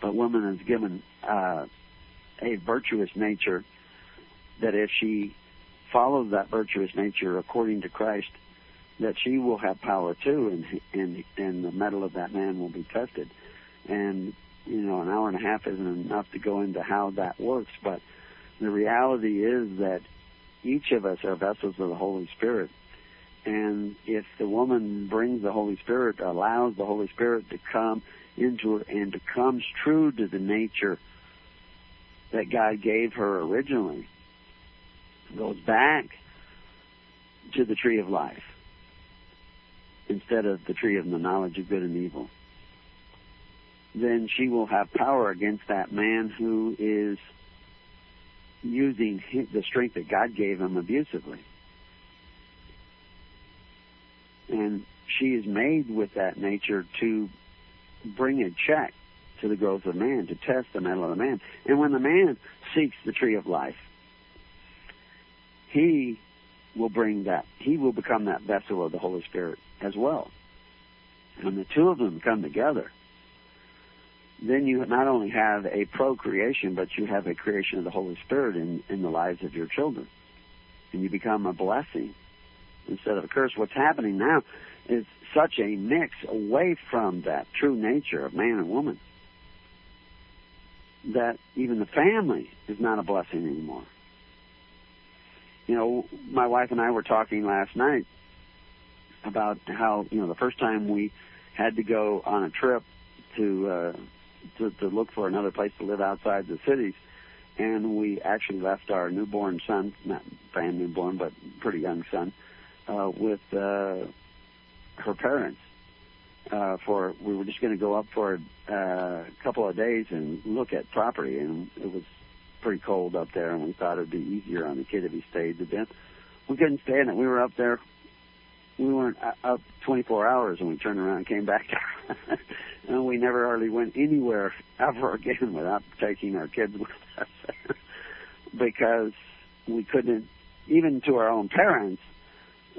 But woman is given uh, a virtuous nature that if she follows that virtuous nature according to Christ, that she will have power too, and and and the metal of that man will be tested. And you know, an hour and a half isn't enough to go into how that works, but the reality is that each of us are vessels of the Holy Spirit. And if the woman brings the Holy Spirit, allows the Holy Spirit to come into her and becomes true to the nature that God gave her originally, goes back to the tree of life instead of the tree of the knowledge of good and evil, then she will have power against that man who is using the strength that God gave him abusively. And she is made with that nature to bring a check to the growth of man, to test the mettle of the man. And when the man seeks the tree of life, he will bring that, he will become that vessel of the Holy Spirit as well. And when the two of them come together, then you not only have a procreation, but you have a creation of the Holy Spirit in, in the lives of your children. And you become a blessing instead of a curse. What's happening now is such a mix away from that true nature of man and woman that even the family is not a blessing anymore. You know, my wife and I were talking last night about how you know the first time we had to go on a trip to uh, to, to look for another place to live outside the cities, and we actually left our newborn son, not brand newborn, but pretty young son, uh, with uh, her parents. uh, for we were just going to go up for uh, a couple of days and look at property, and it was pretty cold up there, and we thought it'd be easier on the kid if he stayed a bit. We couldn't stand it. We were up there. We weren't up 24 hours, and we turned around and came back. [LAUGHS] and we never hardly went anywhere ever again without taking our kids with us, [LAUGHS] because we couldn't. Even to our own parents,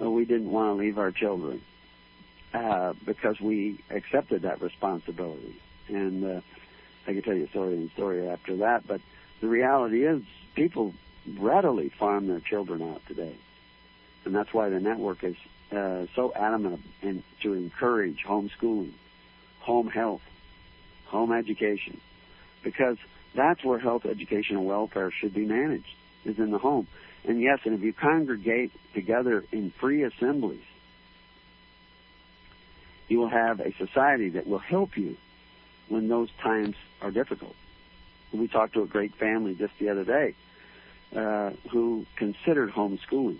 uh, we didn't want to leave our children uh, because we accepted that responsibility. And uh, I could tell you a story and story after that, but the reality is people readily farm their children out today. And that's why the network is uh, so adamant in, to encourage homeschooling, home health, home education, because that's where health, education, and welfare should be managed, is in the home. And yes, and if you congregate together in free assemblies, you will have a society that will help you when those times are difficult. We talked to a great family just the other day uh, who considered homeschooling,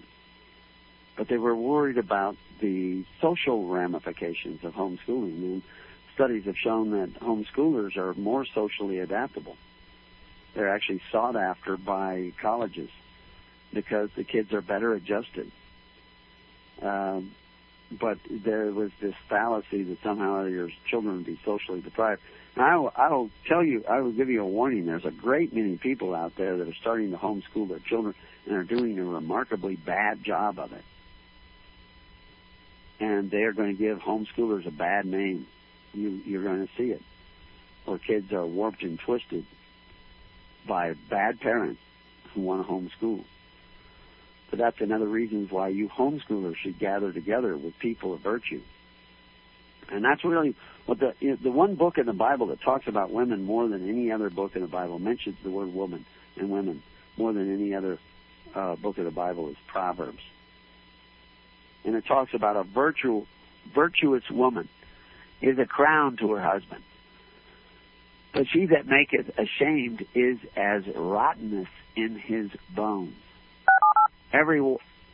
but they were worried about the social ramifications of homeschooling. And studies have shown that homeschoolers are more socially adaptable. They're actually sought after by colleges because the kids are better adjusted. Um, but there was this fallacy that somehow your children would be socially deprived. Now, I will tell you, I will give you a warning. There's a great many people out there that are starting to homeschool their children and are doing a remarkably bad job of it. And they are going to give homeschoolers a bad name. You, you're going to see it. Or kids are warped and twisted by bad parents who want to homeschool. But that's another reason why you homeschoolers should gather together with people of virtue. And that's really what the you know, the one book in the Bible that talks about women more than any other book in the Bible mentions the word woman and women more than any other uh, book of the Bible is Proverbs. And it talks about a virtual, virtuous woman is a crown to her husband. But she that maketh ashamed is as rottenness in his bones. Every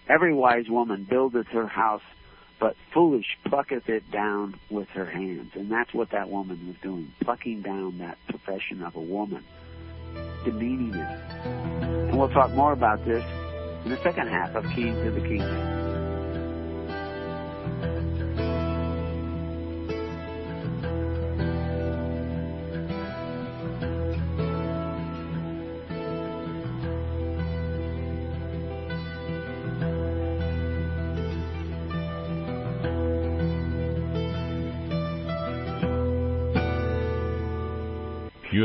every wise woman buildeth her house, but foolish plucketh it down with her hands. And that's what that woman was doing, plucking down that profession of a woman, demeaning it. And we'll talk more about this in the second half of Keys to the Kingdom.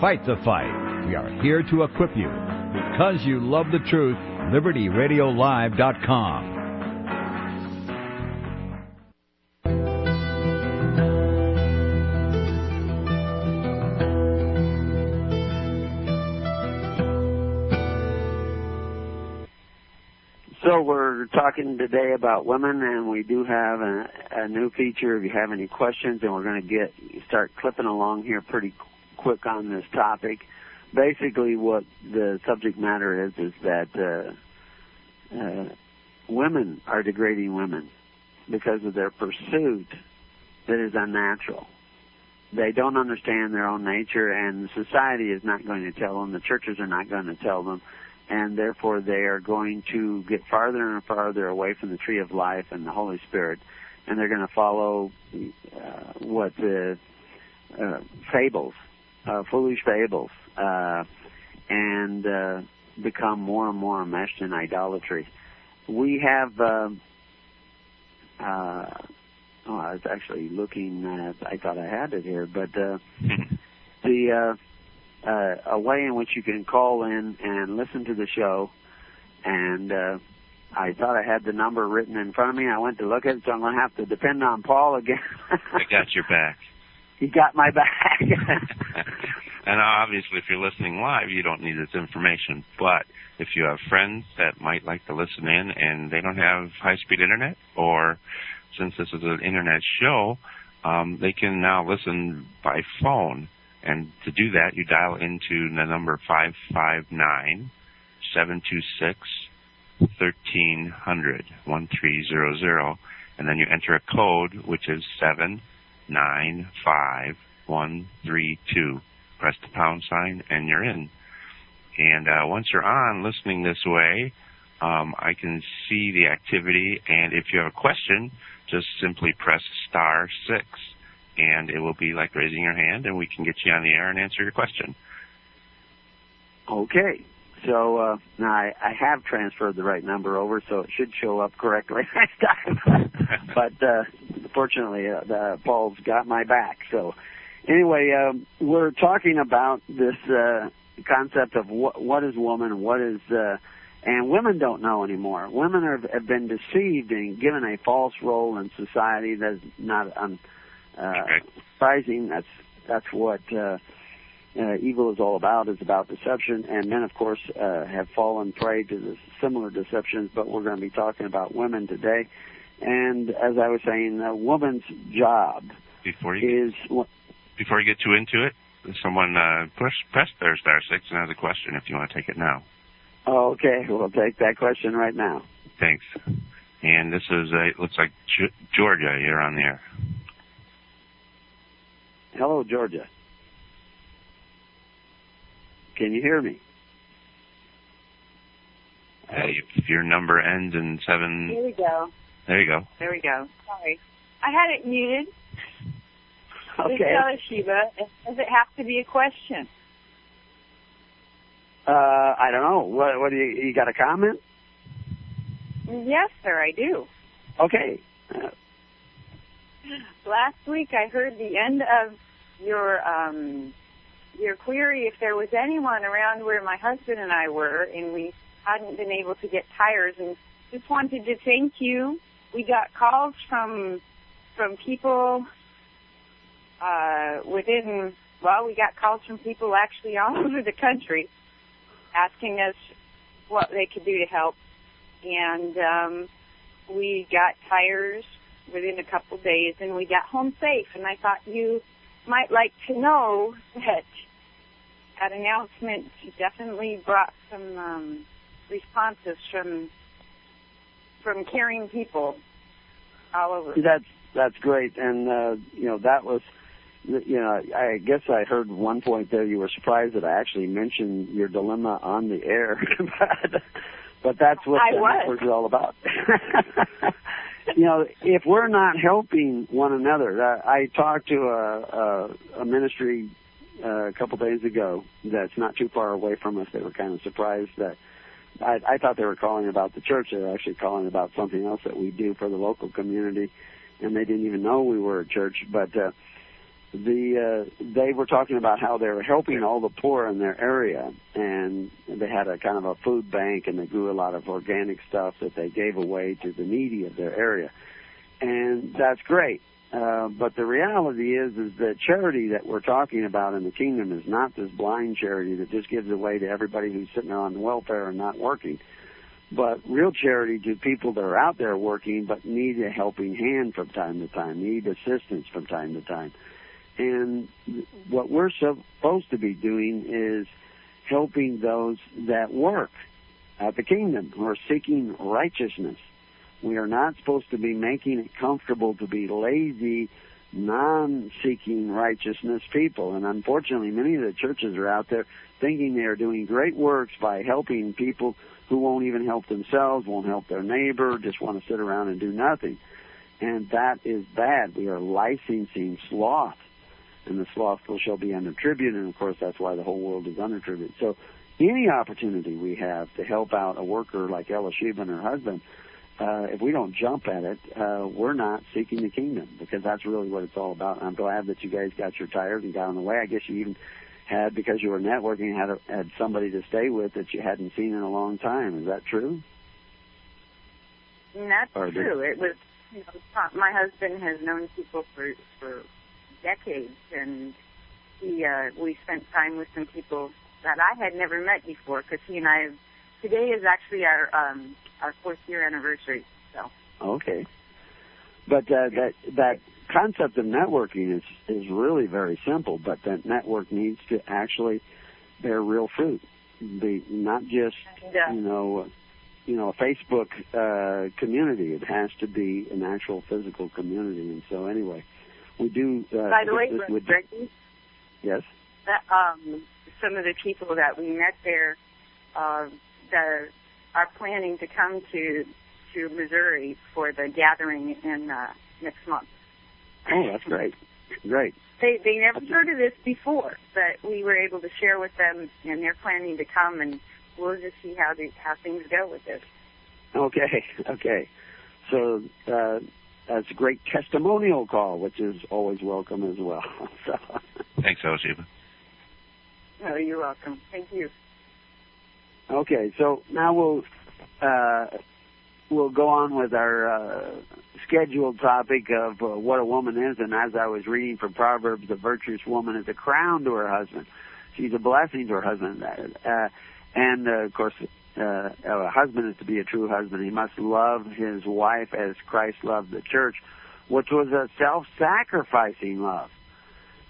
Fight the fight. We are here to equip you because you love the truth. LibertyRadioLive.com. So we're talking today about women, and we do have a, a new feature. If you have any questions, and we're going to get start clipping along here pretty quick on this topic. Basically, what the subject matter is is that uh, uh, women are degrading women because of their pursuit that is unnatural. They don't understand their own nature, and society is not going to tell them. The churches are not going to tell them and therefore they are going to get farther and farther away from the tree of life and the Holy Spirit, and they're going to follow uh, what the uh, fables, uh, foolish fables, uh, and uh, become more and more enmeshed in idolatry. We have. Uh, uh, oh, I was actually looking at. I thought I had it here, but uh, [LAUGHS] the uh, uh, a way in which you can call in and listen to the show. And uh, I thought I had the number written in front of me. I went to look at it, so I'm going to have to depend on Paul again. I got your back. He got my back. [LAUGHS] and obviously, if you're listening live, you don't need this information. But if you have friends that might like to listen in and they don't have high-speed internet, or since this is an internet show, um, they can now listen by phone and to do that, you dial into the number 559 726 1300 1300 and then you enter a code which is 795132. Press the pound sign and you're in. And uh, once you're on listening this way, um, I can see the activity and if you have a question, just simply press star six and it will be like raising your hand, and we can get you on the air and answer your question. Okay. So uh, now I, I have transferred the right number over, so it should show up correctly [LAUGHS] next time. [LAUGHS] but uh, fortunately, uh, the, Paul's got my back. So anyway, um, we're talking about this uh, concept of what, what is woman, what is, uh, and women don't know anymore. Women are, have been deceived and given a false role in society that's not. Um, uh, surprising. That's that's what uh, uh, evil is all about. Is about deception, and men, of course, uh, have fallen prey to the similar deceptions. But we're going to be talking about women today. And as I was saying, a woman's job before you is get, before you get too into it. Someone uh, push, press their star six and has a question if you want to take it now. Okay, we'll take that question right now. Thanks. And this is, uh, it looks like Georgia. You're on the air. Hello, Georgia. Can you hear me? Hey, if your number ends in seven. Here we go. There you go. There we go. Sorry. I had it muted. Okay. This Sheba, does it have to be a question? Uh, I don't know. What, what do you, you got a comment? Yes, sir, I do. Okay. Uh, Last week I heard the end of your um, your query if there was anyone around where my husband and I were, and we hadn't been able to get tires, and just wanted to thank you. We got calls from from people uh, within. Well, we got calls from people actually all [LAUGHS] over the country asking us what they could do to help, and um, we got tires within a couple days, and we got home safe. And I thought you might like to know [LAUGHS] that that announcement definitely brought some um, responses from from caring people all over. That's that's great, and uh, you know that was, you know, I guess I heard one point there you were surprised that I actually mentioned your dilemma on the air, [LAUGHS] but but that's what I the was. network is all about. [LAUGHS] you know, if we're not helping one another, uh, I talked to a, a, a ministry uh, a couple days ago that's not too far away from us. They were kind of surprised that I, I thought they were calling about the church. They were actually calling about something else that we do for the local community, and they didn't even know we were a church. But uh, the uh, they were talking about how they were helping all the poor in their area, and they had a kind of a food bank, and they grew a lot of organic stuff that they gave away to the needy of their area, and that's great. Uh, but the reality is, is that charity that we're talking about in the kingdom is not this blind charity that just gives away to everybody who's sitting on welfare and not working. but real charity to people that are out there working but need a helping hand from time to time, need assistance from time to time. And what we're supposed to be doing is helping those that work at the kingdom who are seeking righteousness. We are not supposed to be making it comfortable to be lazy, non seeking righteousness people. And unfortunately, many of the churches are out there thinking they are doing great works by helping people who won't even help themselves, won't help their neighbor, just want to sit around and do nothing. And that is bad. We are licensing sloth. And the slothful shall be under tribute, and of course that's why the whole world is under tribute. So any opportunity we have to help out a worker like Elisheba and her husband, uh, if we don't jump at it, uh, we're not seeking the kingdom because that's really what it's all about. And I'm glad that you guys got your tires and got on the way. I guess you even had because you were networking had a, had somebody to stay with that you hadn't seen in a long time. Is that true? That's or true. Did... It was you know, my husband has known people for for decades, and he uh, we spent time with some people that I had never met before because he and I today is actually our um, our fourth year anniversary. So okay, but uh, that that concept of networking is is really very simple, but that network needs to actually bear real fruit, be not just yeah. you know you know a Facebook uh, community. It has to be an actual physical community, and so anyway, we do. Uh, By the way, with, yes. That, um, some of the people that we met there, uh, that are planning to come to to Missouri for the gathering in uh, next month. Oh, that's great. Great. They they never heard of this before, but we were able to share with them, and they're planning to come, and we'll just see how the how things go with this. Okay, [LAUGHS] okay. So uh, that's a great testimonial call, which is always welcome as well. [LAUGHS] so. Thanks, Elisheba. Oh, you're welcome. Thank you. Okay, so now we'll uh, we'll go on with our uh, scheduled topic of uh, what a woman is. And as I was reading from Proverbs, the virtuous woman is a crown to her husband. She's a blessing to her husband. Uh, and uh, of course, uh, a husband is to be a true husband. He must love his wife as Christ loved the church, which was a self-sacrificing love.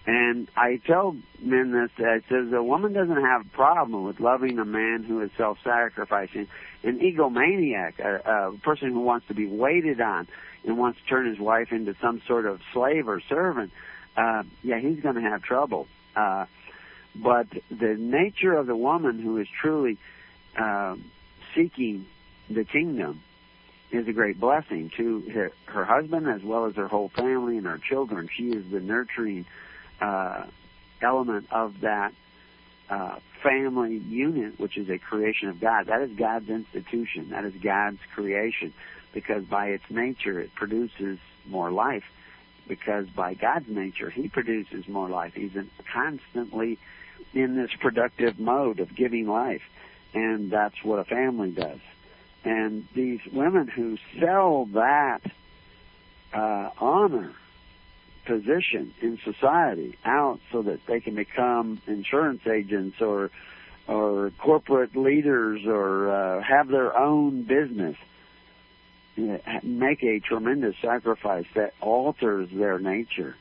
And I tell men this, that says a woman doesn't have a problem with loving a man who is self-sacrificing. An egomaniac, a, a person who wants to be waited on and wants to turn his wife into some sort of slave or servant, uh, yeah, he's going to have trouble. Uh, but the nature of the woman who is truly uh, seeking the kingdom is a great blessing to her, her husband as well as her whole family and her children. She is the nurturing uh, element of that uh, family unit, which is a creation of God. That is God's institution. That is God's creation, because by its nature it produces more life. Because by God's nature, He produces more life. He's constantly in this productive mode of giving life, and that's what a family does. And these women who sell that uh, honor position in society out so that they can become insurance agents or or corporate leaders or uh, have their own business make a tremendous sacrifice that alters their nature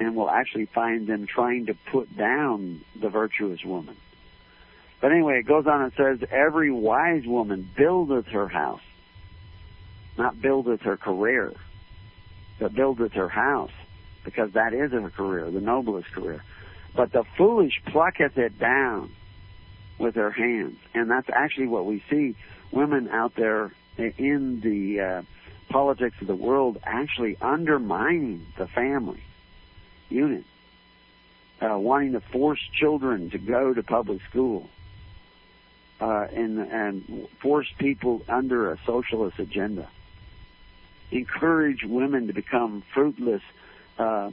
and will actually find them trying to put down the virtuous woman. But anyway, it goes on and says, Every wise woman buildeth her house, not buildeth her career, but buildeth her house because that is a career, the noblest career. But the foolish plucketh it down with their hands. And that's actually what we see women out there in the uh, politics of the world actually undermining the family unit, uh, wanting to force children to go to public school. Uh, and, and force people under a socialist agenda. Encourage women to become fruitless uh,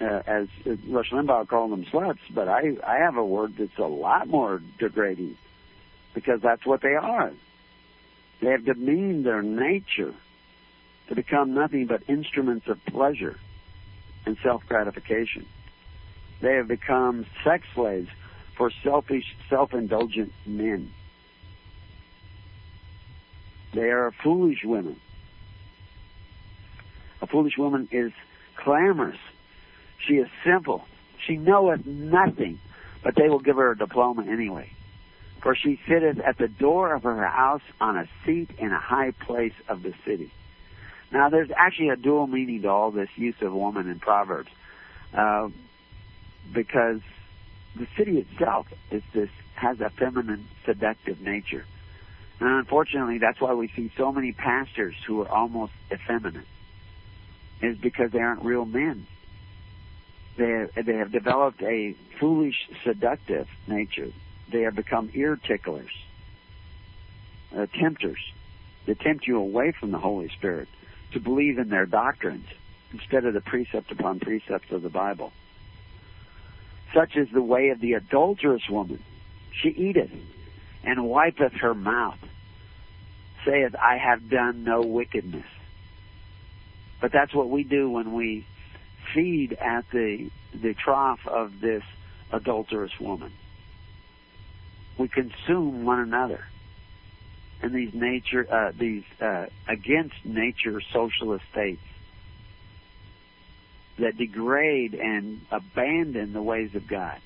uh, as Rush Limbaugh called them sluts, but I I have a word that's a lot more degrading because that's what they are. They have demeaned their nature to become nothing but instruments of pleasure and self gratification. They have become sex slaves for selfish, self indulgent men. They are foolish women. Foolish woman is clamorous. She is simple. She knoweth nothing, but they will give her a diploma anyway. For she sitteth at the door of her house on a seat in a high place of the city. Now, there's actually a dual meaning to all this use of woman in Proverbs, uh, because the city itself is this has a feminine, seductive nature, and unfortunately, that's why we see so many pastors who are almost effeminate. Is because they aren't real men. They they have developed a foolish, seductive nature. They have become ear ticklers, uh, tempters. They tempt you away from the Holy Spirit to believe in their doctrines instead of the precept upon precepts of the Bible. Such is the way of the adulterous woman. She eateth and wipeth her mouth, saith, I have done no wickedness. But that's what we do when we feed at the the trough of this adulterous woman. We consume one another in these nature uh, these uh, against nature socialist states that degrade and abandon the ways of God.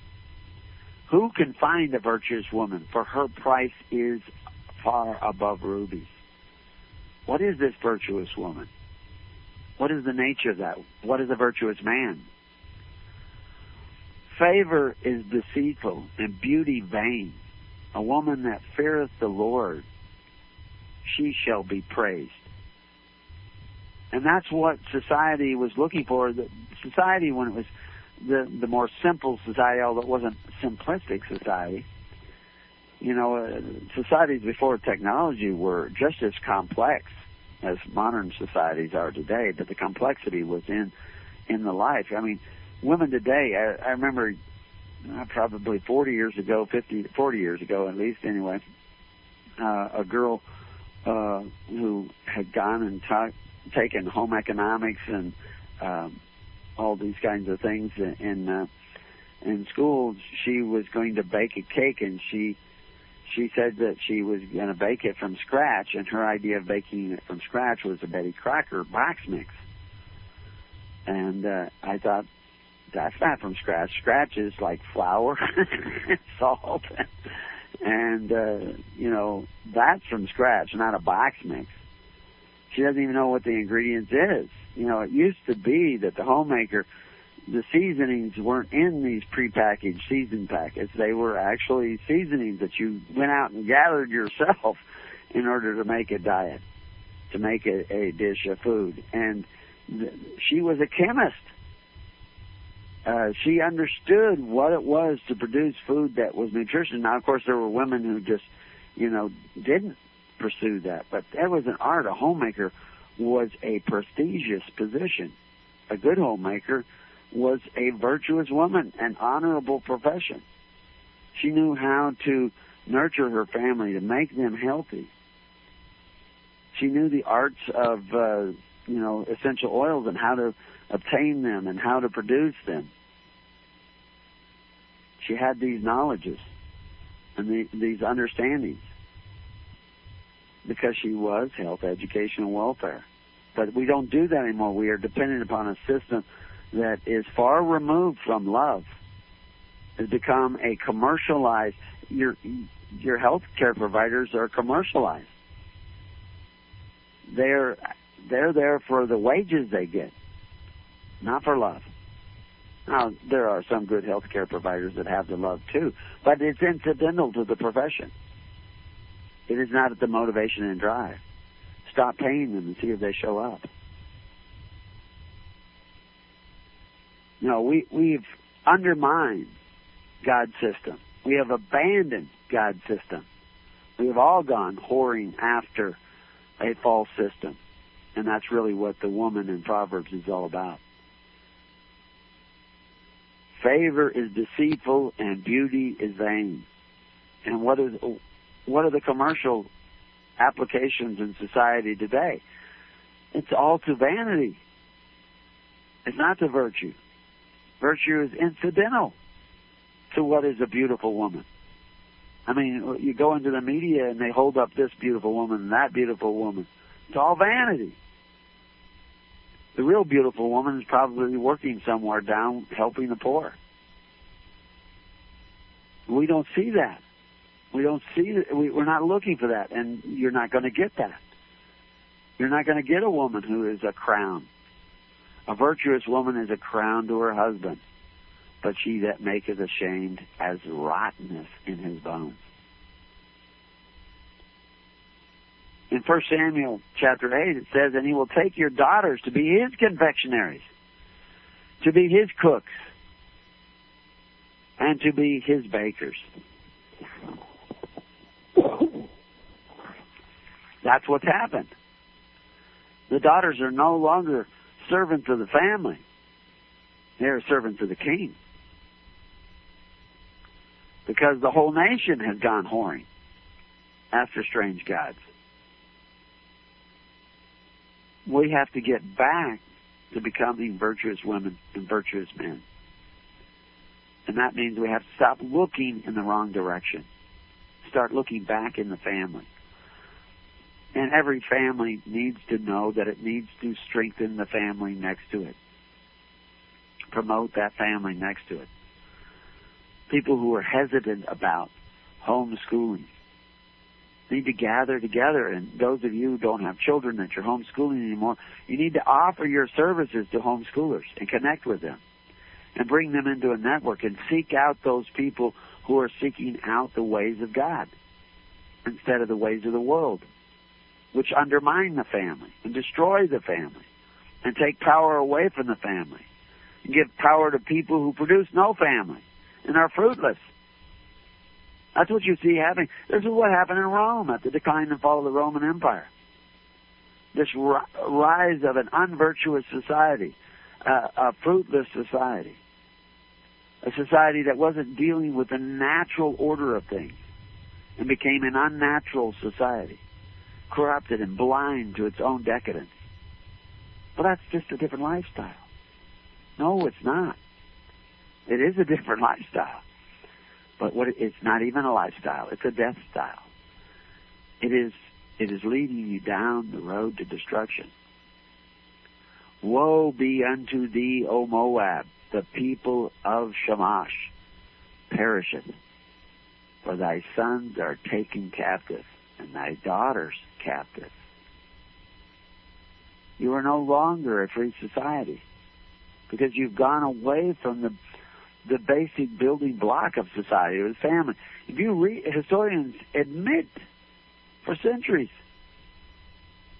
Who can find a virtuous woman? For her price is far above rubies. What is this virtuous woman? What is the nature of that? What is a virtuous man? Favor is deceitful and beauty vain. A woman that feareth the Lord, she shall be praised. And that's what society was looking for. The society, when it was the the more simple society, although it wasn't simplistic society, you know, uh, societies before technology were just as complex as modern societies are today, but the complexity was in in the life. I mean, women today. I, I remember uh, probably 40 years ago, 50, 40 years ago at least, anyway. Uh, a girl uh, who had gone and ta- taken home economics and um, all these kinds of things in in, uh, in school. She was going to bake a cake, and she she said that she was going to bake it from scratch, and her idea of baking it from scratch was a Betty Crocker box mix. And uh, I thought, that's not from scratch. Scratch is like flour, and [LAUGHS] salt, and uh, you know that's from scratch, not a box mix. She doesn't even know what the ingredients is. You know, it used to be that the homemaker the seasonings weren't in these prepackaged season packets. They were actually seasonings that you went out and gathered [LAUGHS] yourself in order to make a diet, to make a, a dish of food. And th- she was a chemist. Uh, she understood what it was to produce food that was nutritious. Now, of course, there were women who just, you know, didn't pursue that, but that was an art. A homemaker was a prestigious position. A good homemaker was a virtuous woman, an honorable profession. She knew how to nurture her family, to make them healthy. She knew the arts of, uh, you know, essential oils and how to obtain them and how to produce them. She had these knowledges and the, these understandings because she was health, education, and welfare. But we don't do that anymore. We are dependent upon a system that is far removed from love. Has become a commercialized. Your your health care providers are commercialized. They're they're there for the wages they get, not for love. Now there are some good health care providers that have the love too, but it's incidental to the profession. It is not the motivation and drive. Stop paying them and see if they show up. No, we, we've undermined God's system. We have abandoned God's system. We have all gone whoring after a false system. And that's really what the woman in Proverbs is all about. Favor is deceitful and beauty is vain. And what is what are the commercial applications in society today? It's all to vanity. It's not to virtue. Virtue is incidental to what is a beautiful woman. I mean, you go into the media and they hold up this beautiful woman and that beautiful woman. It's all vanity. The real beautiful woman is probably working somewhere down helping the poor. We don't see that. We don't see that. We, we're not looking for that, and you're not going to get that. You're not going to get a woman who is a crown. A virtuous woman is a crown to her husband, but she that maketh ashamed as rottenness in his bones. In 1 Samuel chapter 8, it says, And he will take your daughters to be his confectionaries, to be his cooks, and to be his bakers. That's what's happened. The daughters are no longer servants of the family. They're servants of the king. Because the whole nation has gone whoring after strange gods. We have to get back to becoming virtuous women and virtuous men. And that means we have to stop looking in the wrong direction. Start looking back in the family. And every family needs to know that it needs to strengthen the family next to it. Promote that family next to it. People who are hesitant about homeschooling need to gather together. And those of you who don't have children that you're homeschooling anymore, you need to offer your services to homeschoolers and connect with them and bring them into a network and seek out those people who are seeking out the ways of God instead of the ways of the world which undermine the family and destroy the family and take power away from the family and give power to people who produce no family and are fruitless. That's what you see happening. This is what happened in Rome at the decline and fall of the Roman Empire. This rise of an unvirtuous society, uh, a fruitless society, a society that wasn't dealing with the natural order of things and became an unnatural society corrupted and blind to its own decadence. Well, that's just a different lifestyle. No, it's not. It is a different [LAUGHS] lifestyle. But what it's not even a lifestyle, it's a death style. It is it is leading you down the road to destruction. Woe be unto thee, O Moab, the people of Chemosh perisheth, for thy sons are taken captive, and thy daughters captive. You are no longer a free society because you've gone away from the the basic building block of society, the family. If you historians admit for centuries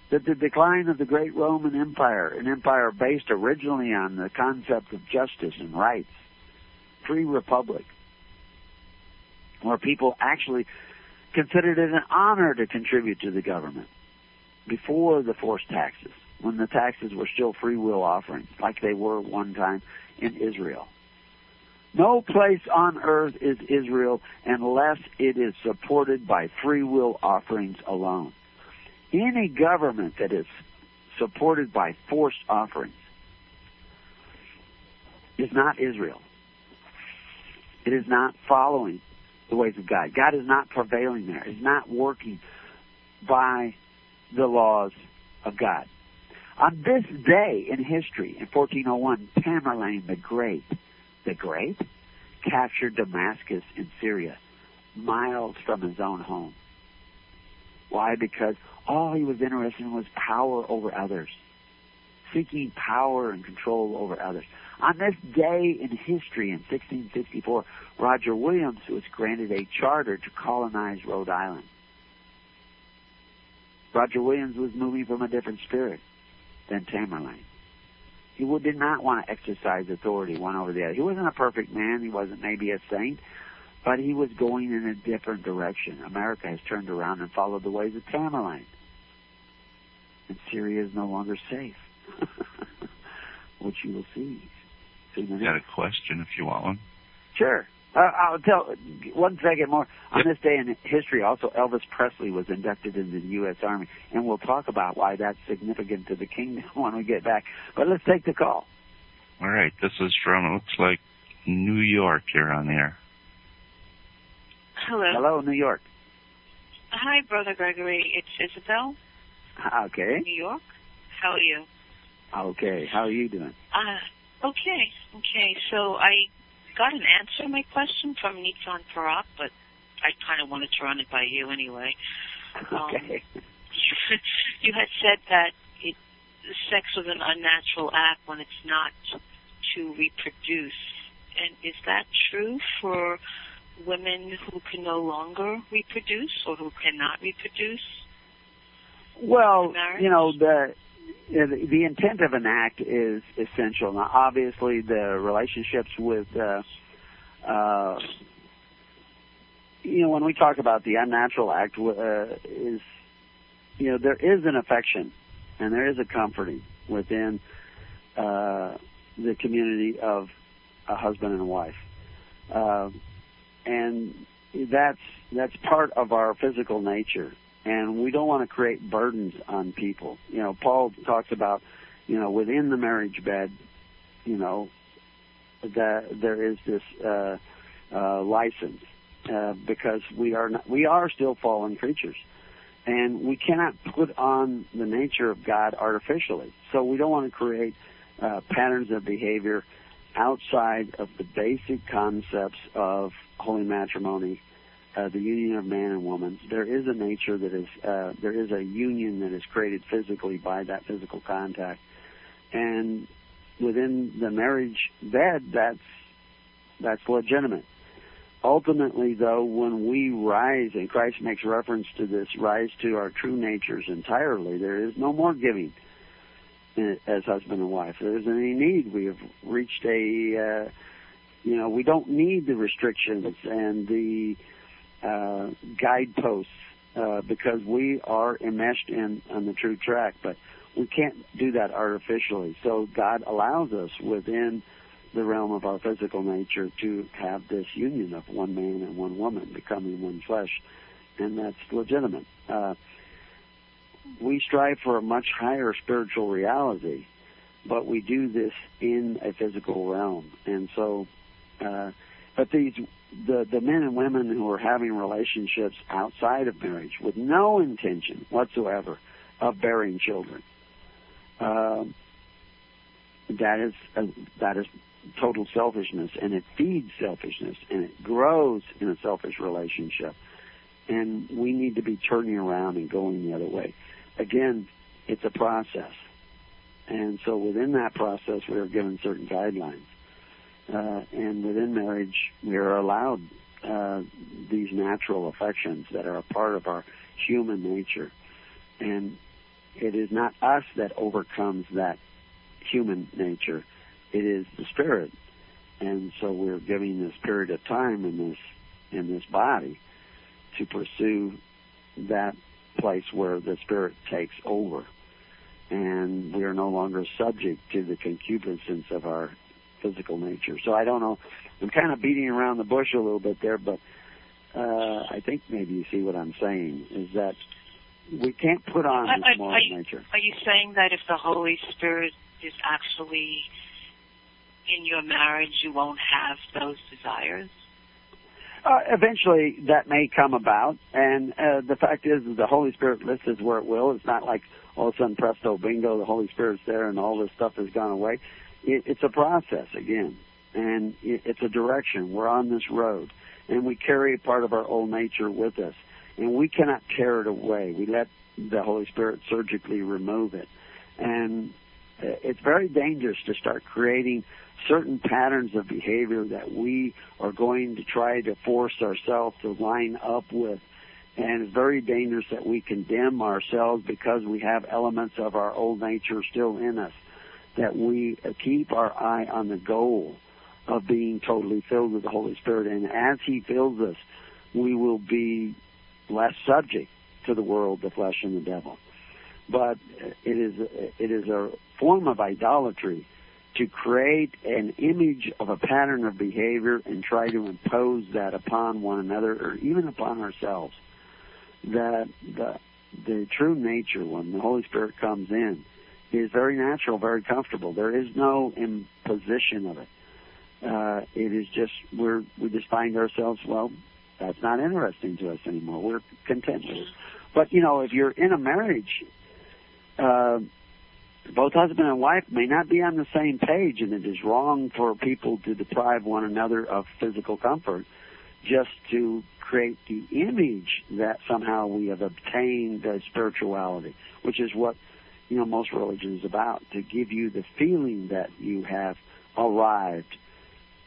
that the decline of the great Roman Empire, an empire based originally on the concept of justice and rights, free republic, where people actually considered it an honor to contribute to the government before the forced taxes, when the taxes were still free will offerings, like they were one time in Israel. No place on earth is Israel unless it is supported by free will offerings alone. Any government that is supported by forced offerings is not Israel. It is not following the ways of God. God is not prevailing there. Is not working by the laws of God. On this day in history, in 1401, Tamerlane the Great, the Great, captured Damascus in Syria, miles from his own home. Why? Because all he was interested in was power over others, seeking power and control over others. On this day in history, in 1664, Roger Williams was granted a charter to colonize Rhode Island. Roger Williams was moving from a different spirit than Tamerlane. He did not want to exercise authority one over the other. He wasn't a perfect man. He wasn't maybe a saint, but he was going in a different direction. America has turned around and followed the ways of Tamerlane. And Syria is no longer safe, [LAUGHS] which you will see. You got a question if you want one? Sure. Uh, I'll tell one second more. On this day in history, also Elvis Presley was inducted into the U.S. Army, and we'll talk about why that's significant to the kingdom [LAUGHS] when we get back. But let's take the call. All right. This is from it looks like New York. You're on the air. Hello. Hello, New York. Hi, Brother Gregory. It's Isabel. Okay. New York. How are you? Okay. How are you doing? Uh, okay. Okay. So I got an answer to my question from Nitzan Parak, but I kind of wanted to run it by you anyway. Okay. Um, [LAUGHS] you had said that it, sex was an unnatural act when it's not to reproduce. And is that true for women who can no longer reproduce or who cannot reproduce? Well, you know the the intent of an act is essential. Now, obviously, the relationships with uh, uh, you know when we talk about the unnatural act uh, is you know there is an affection and there is a comforting within uh, the community of a husband and a wife, uh, and that's that's part of our physical nature and we don't want to create burdens on people. You know, Paul talks about, you know, within the marriage bed, you know, that there is this uh, uh, license uh, because we are not, we are still fallen creatures, and we cannot put on the nature of God artificially. So we don't want to create uh, patterns of behavior outside of the basic concepts of holy matrimony uh, the union of man and woman. There is a nature that is uh, there is a union that is created physically by that physical contact, and within the marriage bed, that's that's legitimate. Ultimately, though, when we rise, and Christ makes reference to this, rise to our true natures entirely, there is no more giving as husband and wife. There isn't any need. We have reached a, uh, you know, we don't need the restrictions and the uh, guideposts uh, because we are enmeshed in on the true track, but we can't do that artificially. So God allows us within the realm of our physical nature to have this union of one man and one woman becoming one flesh, and that's legitimate. Uh, we strive for a much higher spiritual reality, but we do this in a physical realm, and so. Uh, but these the the men and women who are having relationships outside of marriage with no intention whatsoever of bearing children, um, that is uh, that is total selfishness, and it feeds selfishness, and it grows in a selfish relationship, and we need to be turning around and going the other way. Again, it's a process, and so within that process, we are given certain guidelines uh, and within marriage, we are allowed uh, these natural affections that are a part of our human nature. And it is not us that overcomes that human nature. It is the spirit. And so we're giving this period of time in this in this body to pursue that place where the spirit takes over. And we are no longer subject to the concupiscence of our physical nature. So I don't know. I'm kind of beating around the bush a little bit there, but uh, I think maybe you see what I'm saying is that we can't put on this moral are you- nature. Are you saying that if the Holy Spirit is actually in your marriage, you won't have those desires? Uh, eventually, that may come about, and uh, the fact is, that the Holy Spirit listens where it will. It's not like all of a sudden, presto, bingo, the Holy Spirit's there, and all this stuff has gone away. It, it's a process again, and it, it's a direction. We're on this road, and we carry part of our old nature with us, and we cannot tear it away. We let the Holy Spirit surgically remove it, and uh, it's very dangerous to start creating certain patterns of behavior that we are going to try to force ourselves to line up with. And it's very dangerous that we condemn ourselves because we have elements of our old nature still in us. That we keep our eye on the goal of being totally filled with the Holy Spirit. And as He fills us, we will be less subject to the world, the flesh, and the devil. But it is it is a form of idolatry to create an image of a pattern of behavior and try to impose that upon one another or even upon ourselves. That the the true nature when the Holy Spirit comes in is very natural, very comfortable. There is no imposition of it. Uh, it is just we're we just find ourselves well That's not interesting to us anymore. We're content with it. But you know, if you're in a marriage, uh, both husband and wife may not be on the same page, and it is wrong for people to deprive one another of physical comfort just to create the image that somehow we have obtained uh, spirituality, which is what you know most religion is about to give you the feeling that you have arrived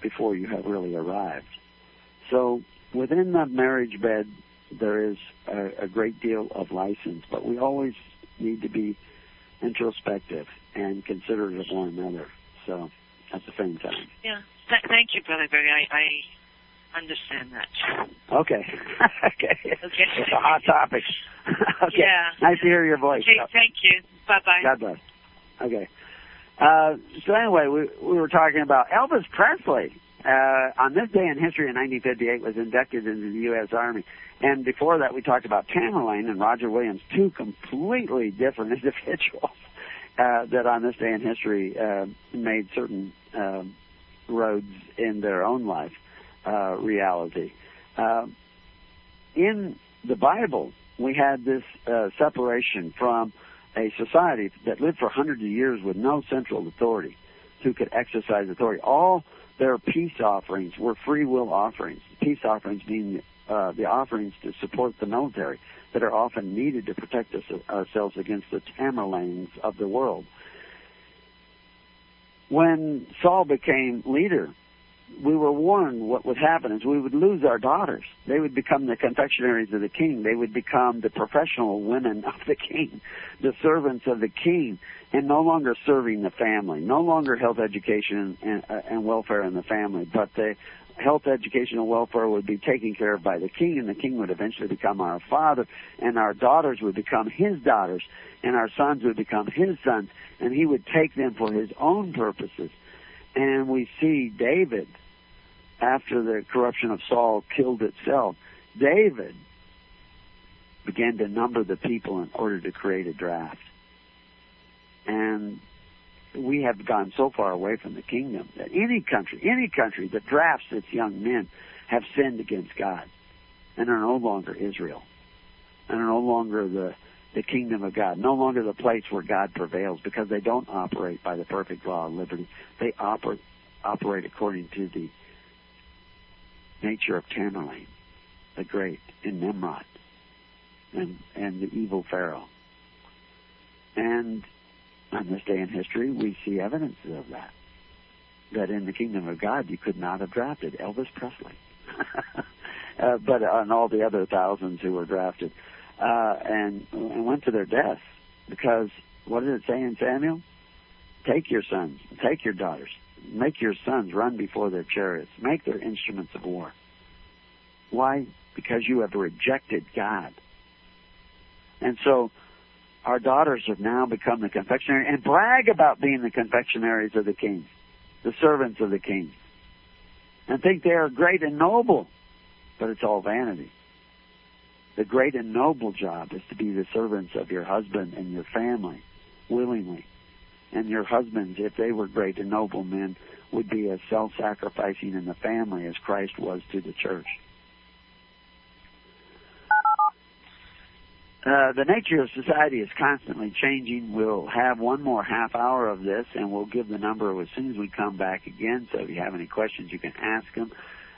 before you have really arrived. So within the marriage bed, there is a, a great deal of license, but we always need to be introspective and considerate of one another. So at the same time. Yeah. Th- thank you, Brother Greg. I, I understand that. Okay. [LAUGHS] okay. Okay. It's a hot topic. [LAUGHS] okay. Yeah. Nice to hear your voice. Okay, thank you. Bye bye. God bless. Okay. Uh, so anyway, we we were talking about Elvis Presley. Uh, on this day in history in 1958 was inducted into the U.S. Army. And before that, we talked about Tamerlane and Roger Williams, two completely different [LAUGHS] individuals uh, that on this day in history uh, made certain uh, roads in their own life uh, reality. Uh, in the Bible, we had this uh, separation from a society that lived for hundreds of years with no central authority who could exercise authority. All their peace offerings were free will offerings. Peace offerings being uh, the offerings to support the military that are often needed to protect us, ourselves against the Tamerlanes of the world. When Saul became leader, we were warned what would happen is we would lose our daughters. They would become the confectionaries of the king. They would become the professional women [LAUGHS] of the king, the servants of the king, and no longer serving the family, no longer health, education, and, uh, and welfare in the family, but the health, education, and welfare would be taken care of by the king, and the king would eventually become our father, and our daughters would become his daughters, and our sons would become his sons, and he would take them for his own purposes. And we see David, after the corruption of Saul killed itself, David began to number the people in order to create a draft. And we have gone so far away from the kingdom that any country, any country that drafts its young men have sinned against God and are no longer Israel and are no longer the the kingdom of God, no longer the place where God prevails because they don't operate by the perfect law of liberty. They operate operate according to the nature of Tamerlane, the great, and Nimrod, and and the evil Pharaoh. And on this day in history, we see evidences of that. That in the kingdom of God, you could not have drafted Elvis Presley, [LAUGHS] uh, but on all the other thousands who were drafted, uh, and and went to their deaths because what did it say in Samuel? Take your sons, take your daughters, make your sons run before their chariots, make their instruments of war. Why? Because you have rejected God. And so our daughters have now become the confectionery and brag about being the confectionaries of the king, the servants of the king, and think they are great and noble, but it's all vanity. The great and noble job is to be the servants of your husband and your family willingly. And your husbands, if they were great and noble men, would be as self sacrificing in the family as Christ was to the church. Uh, the nature of society is constantly changing. We'll have one more half hour of this, and we'll give the number as soon as we come back again. So if you have any questions, you can ask them.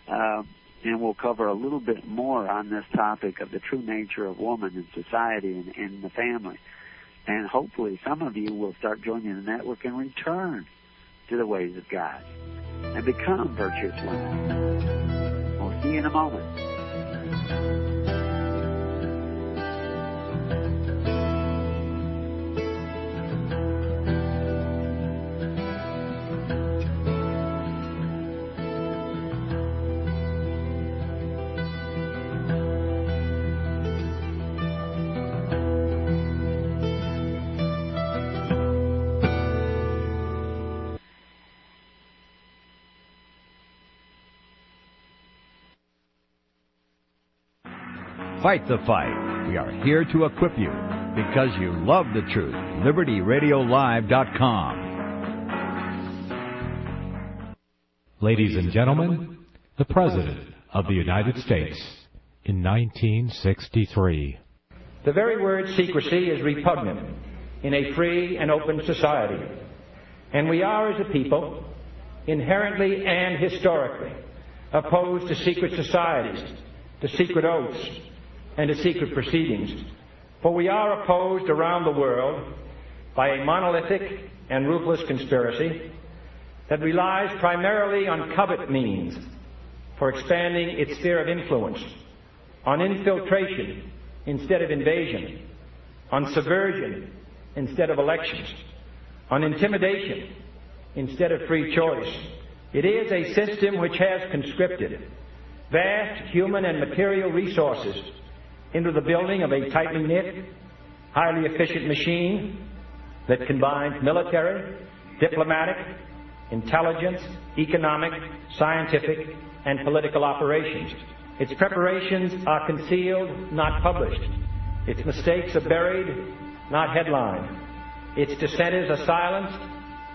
Uh, and we'll cover a little bit more on this topic of the true nature of woman in society and in the family. And hopefully some of you will start joining the network and return to the ways of God and become virtuous women. We'll see you in a moment. Fight the fight. We are here to equip you because you love the truth. LibertyRadioLive.com. Ladies and gentlemen, the President of the United States. in 1963. The very word secrecy is repugnant in a free and open society. And we are, as a people, inherently and historically opposed to secret societies, to secret oaths, and to secret proceedings. For we are opposed around the world by a monolithic and ruthless conspiracy that relies primarily on covert means for expanding its sphere of influence, on infiltration instead of invasion, on subversion instead of elections, on intimidation instead of free choice. It is a system which has conscripted vast human and material resources into the building of a tightly knit, highly efficient machine that combines military, diplomatic, intelligence, economic, scientific, and political operations. Its preparations are concealed, not published. Its mistakes are buried, not headlined. Its dissenters are silenced,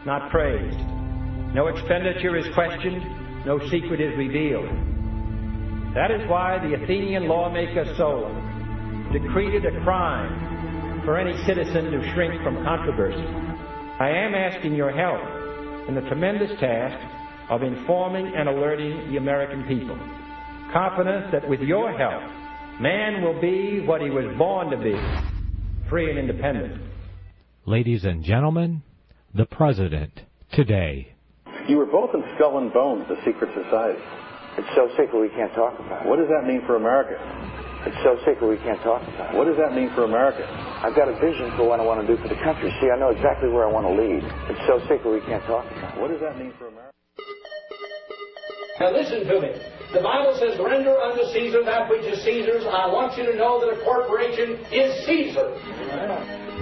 not praised. No expenditure is questioned, no secret is revealed. That is why the Athenian lawmaker Solon decreed it a crime for any citizen to shrink from controversy. I am asking your help in the tremendous task of informing and alerting the American people, confident that with your help, man will be what he was born to be, free and independent. Ladies and gentlemen, the President today. You were both in Skull and Bones, the secret society. It's so secret we can't talk about it. What does that mean for America? It's so secret we can't talk about it. What does that mean for America? I've got a vision for what I want to do for the country. See, I know exactly where I want to lead. It's so secret we can't talk about it. What does that mean for America? Now listen to me. The Bible says, render unto Caesar that which is Caesar's. I want you to know that a corporation is Caesar.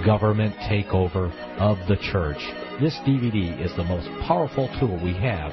Government takeover of the church. This DVD is the most powerful tool we have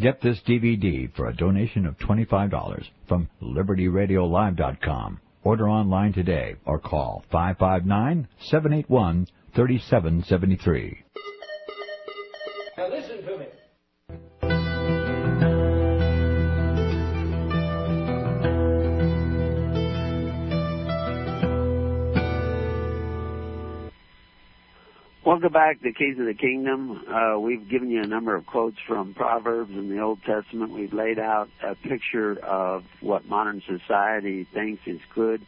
Get this DVD for a donation of $25 from LibertyRadioLive.com. Order online today or call 559 781 3773. Now listen to me. Welcome back to Keys of the Kingdom. Uh, we've given you a number of quotes from Proverbs in the Old Testament. We've laid out a picture of what modern society thinks is good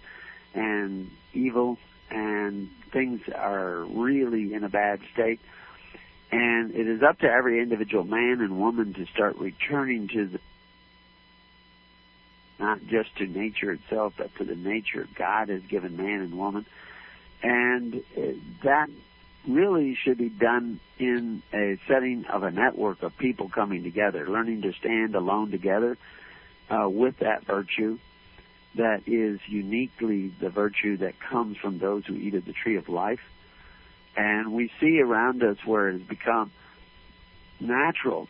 and evil, and things are really in a bad state. And it is up to every individual man and woman to start returning to the not just to nature itself, but to the nature God has given man and woman. And uh, that really should be done in a setting of a network of people coming together, learning to stand alone together uh, with that virtue that is uniquely the virtue that comes from those who eat of the tree of life. And we see around us where it has become natural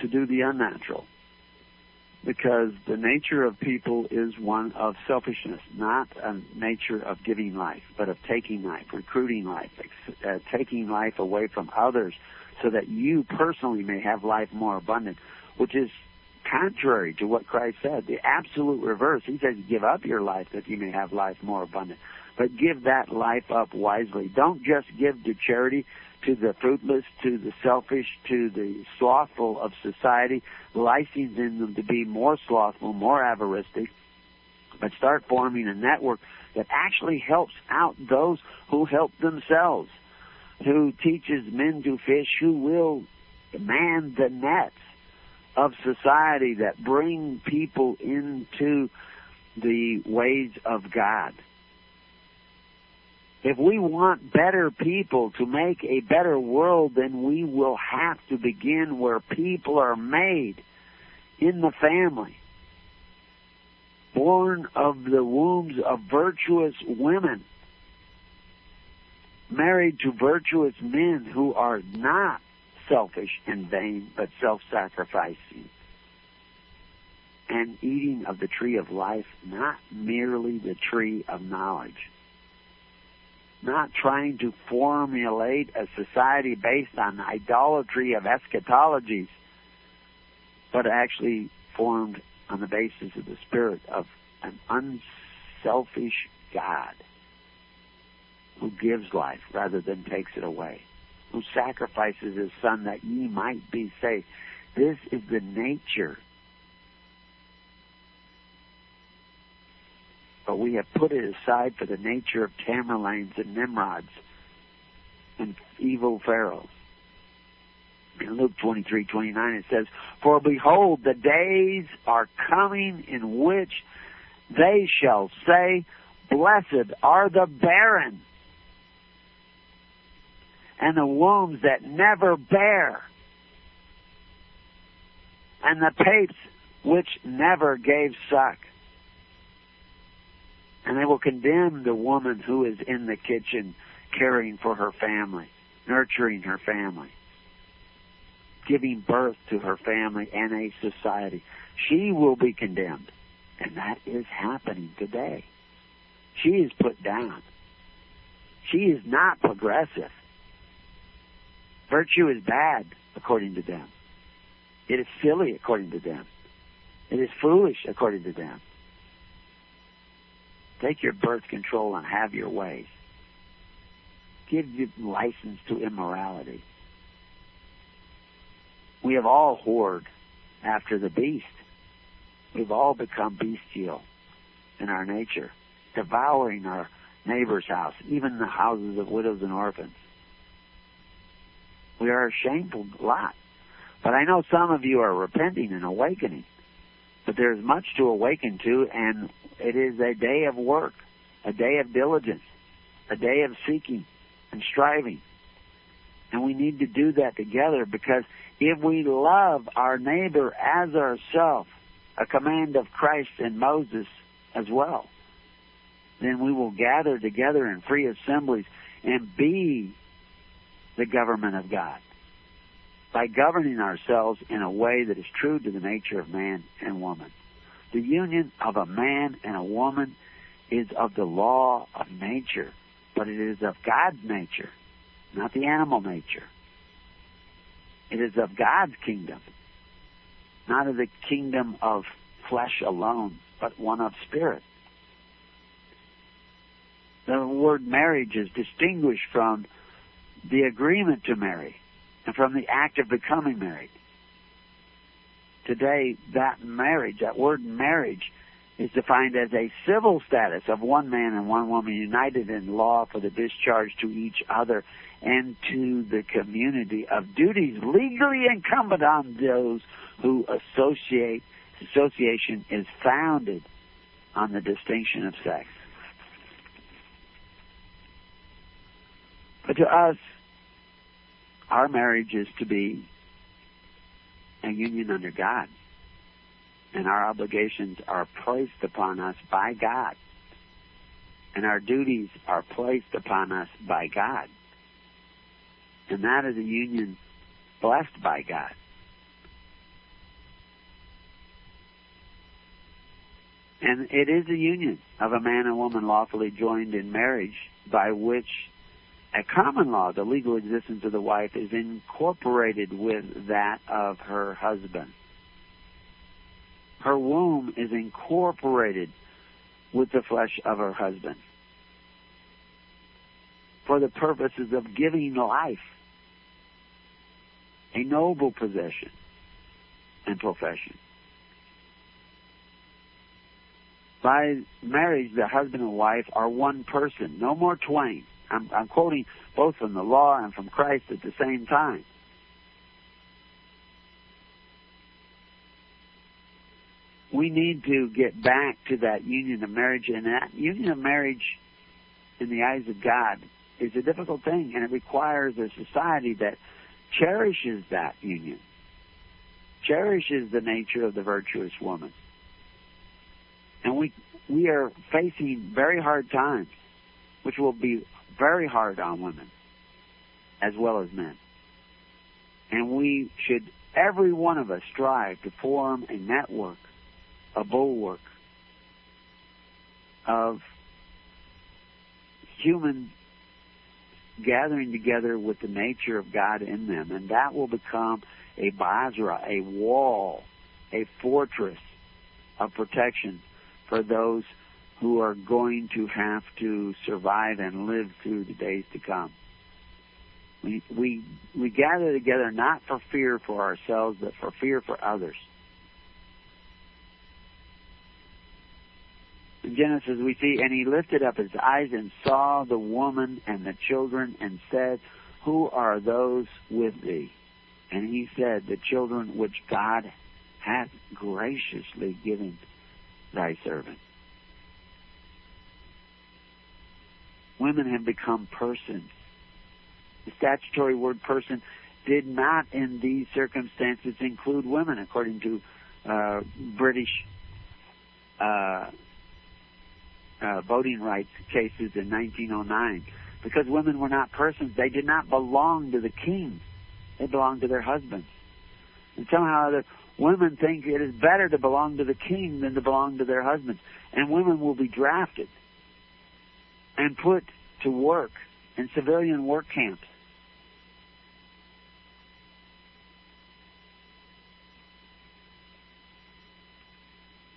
to do the unnatural because the nature of people is one of selfishness, not a nature of giving life, but of taking life, recruiting life, uh, taking life away from others so that you personally may have life more abundant, which is contrary to what Christ said. The absolute reverse. He says, give up your life that you may have life more abundant. But give that life up wisely. Don't just give to charity, to the fruitless, to the selfish, to the slothful of society, licensing them to be more slothful, more avaristic, but start forming a network that actually helps out those who help themselves, who teaches men to fish, who will man the nets of society that bring people into the ways of God. If we want better people to make a better world, then we will have to begin where people are made in the family, born of the wombs of virtuous women married to virtuous men who are not selfish and vain, but self-sacrificing. And eating of the tree of life, not merely the tree of knowledge. Not trying to formulate a society based on idolatry of eschatologies, but actually formed on the basis of the spirit of an unselfish God who gives life rather than takes it away, who sacrifices his son that ye might be saved. This is the nature. But we have put it aside for the nature of Tamerlanes and Nimrods and evil pharaohs. In Luke twenty three twenty nine it says, For behold, the days are coming in which they shall say, Blessed are the barren and the wombs that never bear, and the papes which never gave suck. And they will condemn the woman who is in the kitchen caring for her family, nurturing her family, giving birth to her family and a society. She will be condemned. And that is happening today. She is put down. She is not progressive. Virtue is bad, according to them. It is silly, according to them. It is foolish, according to them. Take your birth control and have your ways. Give you license to immorality. We have all whored after the beast. We've all become bestial in our nature, devouring our neighbor's house, even the houses of widows and orphans. We are a shameful lot. But I know some of you are repenting and awakening. But there's much to awaken to, and it is a day of work, a day of diligence, a day of seeking and striving. And we need to do that together because if we love our neighbor as ourselves, a command of Christ and Moses as well, then we will gather together in free assemblies and be the government of God by governing ourselves in a way that is true to the nature of man and woman. The union of a man and a woman is of the law of nature, but it is of God's nature, not the animal nature. It is of God's kingdom, not of the kingdom of flesh alone, but one of spirit. The word marriage is distinguished from the agreement to marry and from the act of becoming married. Today, that marriage, that word marriage, is defined as a civil status of one man and one woman united in law for the discharge to each other and to the community of duties legally incumbent on those who associate. Association is founded on the distinction of sex. But to us, our marriage is to be a union under God. And our obligations are placed upon us by God. And our duties are placed upon us by God. And that is a union blessed by God. And it is a union of a man and woman lawfully joined in marriage by which a common law, the legal existence of the wife is incorporated with that of her husband. Her womb is incorporated with the flesh of her husband for the purposes of giving life, a noble possession and profession. By marriage, the husband and wife are one person, no more twain. I'm, I'm quoting both from the law and from Christ at the same time. We need to get back to that union of marriage, and that union of marriage, in the eyes of God, is a difficult thing, and it requires a society that cherishes that union, cherishes the nature of the virtuous woman. And we we are facing very hard times, which will be very hard on women as well as men. And we should, every one of us, strive to form a network, a bulwark of humans gathering together with the nature of God in them. And that will become a basra, a wall, a fortress of protection for those who are going to have to survive and live through the days to come. We, we, we gather together not for fear for ourselves, but for fear for others. In Genesis, we see, and he lifted up his eyes and saw the woman and the children and said, Who are those with thee? And he said, The children which God hath graciously given thy servant. Women have become persons. The statutory word person did not in these circumstances include women, according to uh, British uh, uh, voting rights cases in 1909. Because women were not persons, they did not belong to the king. They belonged to their husbands. And somehow the women think it is better to belong to the king than to belong to their husbands. And women will be drafted and put to work in civilian work camps.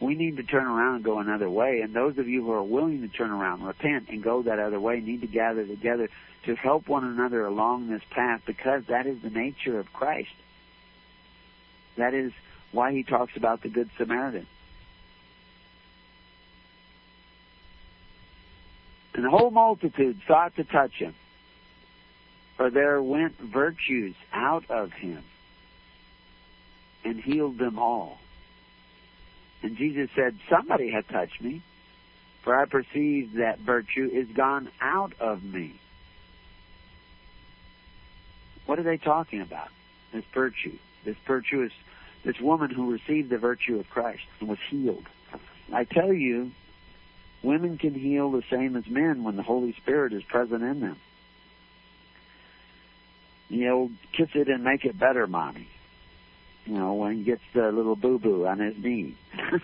We need to turn around and go another way. And those of you who are willing to turn around, repent, and go that other way need to gather together to help one another along this path because that is the nature of Christ. That is why he talks about the Good Samaritan. And the whole multitude sought to touch him, for there went virtues out of him and healed them all. And Jesus said, Somebody hath touched me, for I perceive that virtue is gone out of me. What are they talking about? This virtue. This virtue is this woman who received the virtue of Christ and was healed. I tell you, women can heal the same as men when the Holy Spirit is present in them. You know, kiss it and make it better, mommy. You know, when he gets the little boo boo on his knee.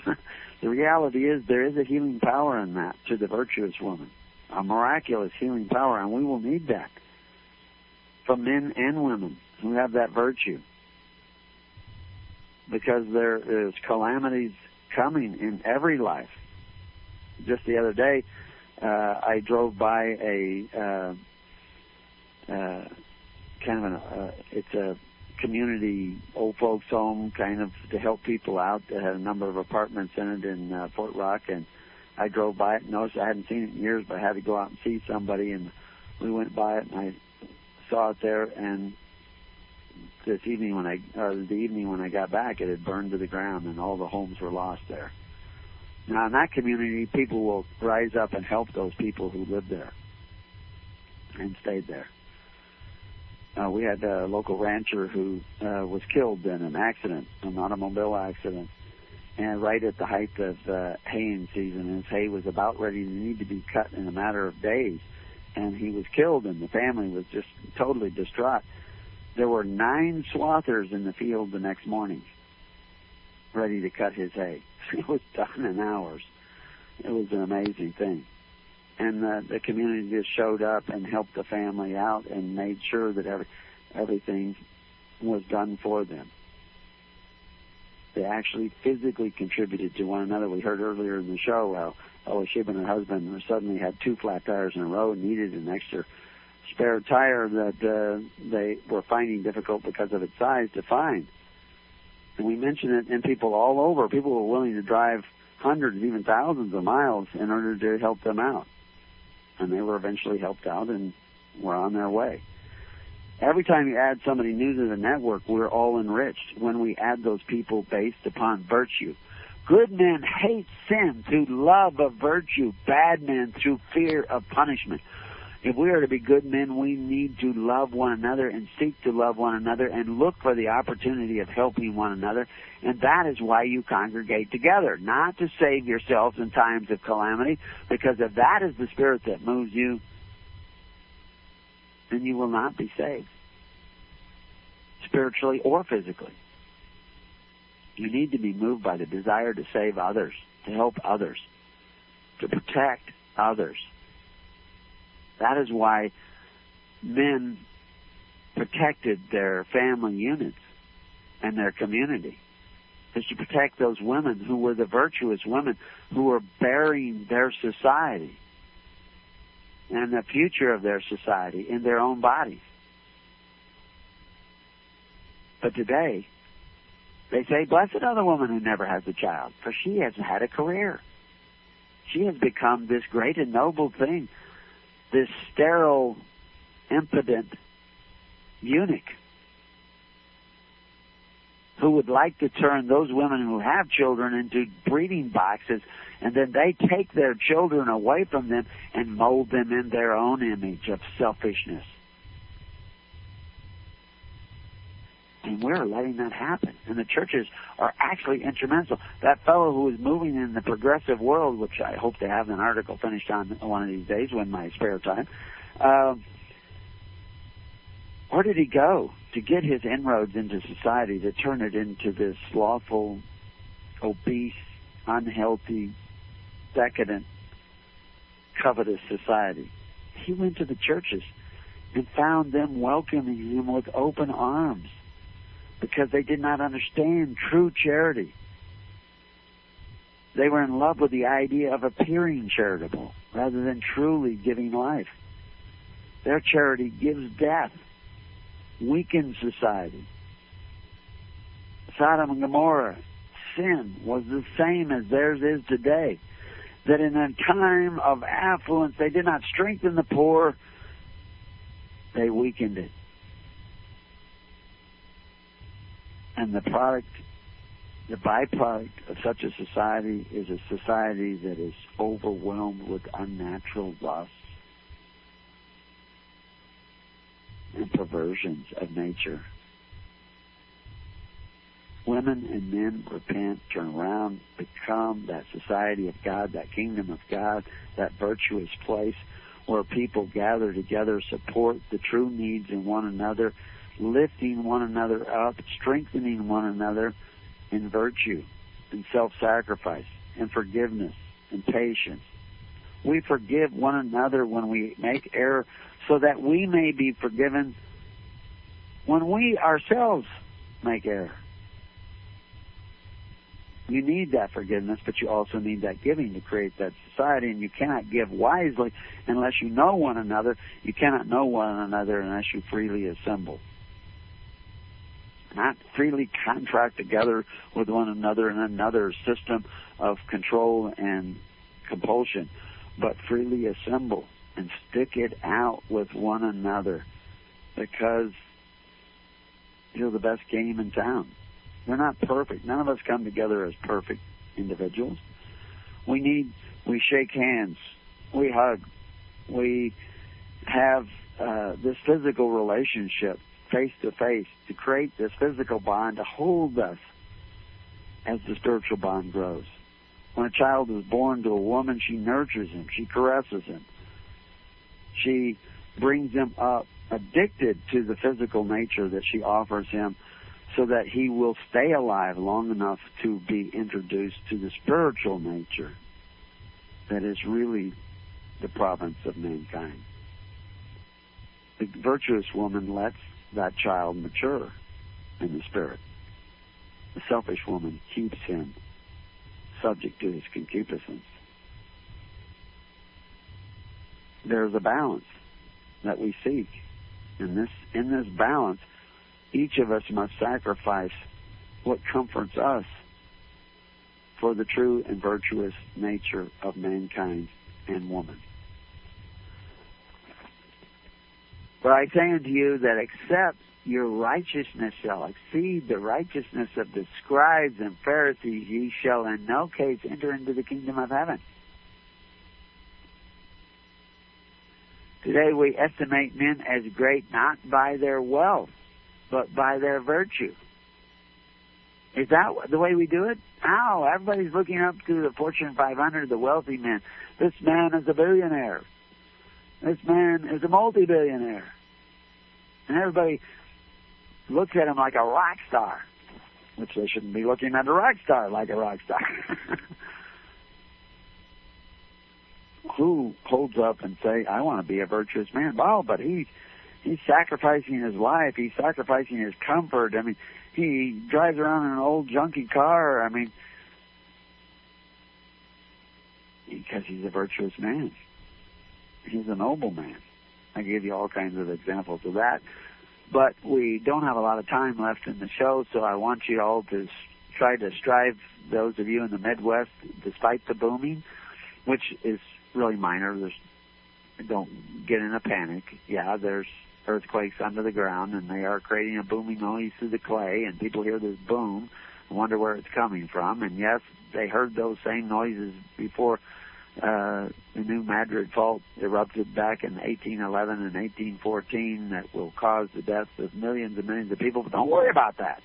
[LAUGHS] the reality is there is a healing power in that to the virtuous woman. A miraculous healing power, and we will need that from men and women who have that virtue. Because there is calamities coming in every life. Just the other day, uh, I drove by a uh, uh, kind of an uh, it's a community old folks home kind of to help people out that had a number of apartments in it in uh, Fort Rock and I drove by it and noticed I hadn't seen it in years but I had to go out and see somebody and we went by it and I saw it there and this evening when I or the evening when I got back it had burned to the ground and all the homes were lost there. Now in that community people will rise up and help those people who live there and stayed there. Uh, we had a local rancher who uh, was killed in an accident, an automobile accident, and right at the height of uh, haying season. His hay was about ready to need to be cut in a matter of days, and he was killed, and the family was just totally distraught. There were nine swathers in the field the next morning, ready to cut his hay. [LAUGHS] It was done in hours. It was an amazing thing and the, the community just showed up and helped the family out and made sure that every, everything was done for them. They actually physically contributed to one another. We heard earlier in the show how Elishib and her husband suddenly had two flat tires in a row and needed an extra spare tire that uh, they were finding difficult because of its size to find. We mentioned it, and people all over, people were willing to drive hundreds, even thousands of miles in order to help them out and they were eventually helped out and were on their way. Every time you add somebody new to the network, we're all enriched when we add those people based upon virtue. Good men hate sin through love of virtue, bad men through fear of punishment. If we are to be good men, we need to love one another and seek to love one another and look for the opportunity of helping one another. And that is why you congregate together, not to save yourselves in times of calamity, because if that is the spirit that moves you, then you will not be saved, spiritually or physically. You need to be moved by the desire to save others, to help others, to protect others. That is why men protected their family units and their community is to protect those women who were the virtuous women who were bearing their society and the future of their society in their own bodies. But today, they say, Blessed are the woman who never has a child, for she has had a career. She has become this great and noble thing, this sterile, impotent eunuch who would like to turn those women who have children into breeding boxes and then they take their children away from them and mold them in their own image of selfishness. We're letting that happen. And the churches are actually instrumental. That fellow who is moving in the progressive world, which I hope to have an article finished on one of these days when my spare time, uh, where did he go to get his inroads into society to turn it into this slothful, obese, unhealthy, decadent, covetous society? He went to the churches and found them welcoming him with open arms because they did not understand true charity. They were in love with the idea of appearing charitable rather than truly giving life. Their charity gives death weakens society. Sodom and Gomorrah, sin was the same as theirs is today. That in a time of affluence, they did not strengthen the poor, they weakened it. And the product, the byproduct of such a society is a society that is overwhelmed with unnatural lust and perversions of nature. Women and men repent, turn around, become that society of God, that kingdom of God, that virtuous place where people gather together, support the true needs in one another, lifting one another up, strengthening one another in virtue, in self-sacrifice, in forgiveness, in patience. We forgive one another when we make error so that we may be forgiven when we ourselves make error. You need that forgiveness, but you also need that giving to create that society, and you cannot give wisely unless you know one another. You cannot know one another unless you freely assemble. Not freely contract together with one another in another system of control and compulsion, but freely assemble and stick it out with one another because you're the best game in town. We're not perfect. None of us come together as perfect individuals. We need, we shake hands, we hug, we have uh, this physical relationship face to face to create this physical bond to hold us as the spiritual bond grows. When a child is born to a woman, she nurtures him, she caresses him, she brings him up addicted to the physical nature that she offers him so that he will stay alive long enough to be introduced to the spiritual nature that is really the province of mankind. The virtuous woman lets that child mature in the spirit. The selfish woman keeps him subject to his concupiscence. There's a balance that we seek. In this in this balance, each of us must sacrifice what comforts us for the true and virtuous nature of mankind and woman. But I say unto you that except your righteousness shall exceed the righteousness of the scribes and Pharisees, ye shall in no case enter into the kingdom of heaven. Today we estimate men as great not by their wealth, but by their virtue. Is that the way we do it? How? Everybody's looking up to the Fortune 500, the wealthy men. This man is a billionaire. This man is a multi-billionaire. and everybody looks at him like a rock star, which they shouldn't be looking at a rock star like a rock star. [LAUGHS] Who holds up and say, "I want to be a virtuous man"? Well, but he he's sacrificing his life. He's sacrificing his comfort. I mean, he drives around in an old junky car. I mean, because he's a virtuous man. He's a noble man. I gave you all kinds of examples of that. But we don't have a lot of time left in the show, so I want you all to try to strive, those of you in the Midwest, despite the booming, which is really minor. There's, don't get in a panic. Yeah, there's earthquakes under the ground, and they are creating a booming noise through the clay, and people hear this boom and wonder where it's coming from. And yes, they heard those same noises before uh, the New Madrid fault erupted back in 1811 and 1814 that will cause the deaths of millions and millions of people. But don't worry about that.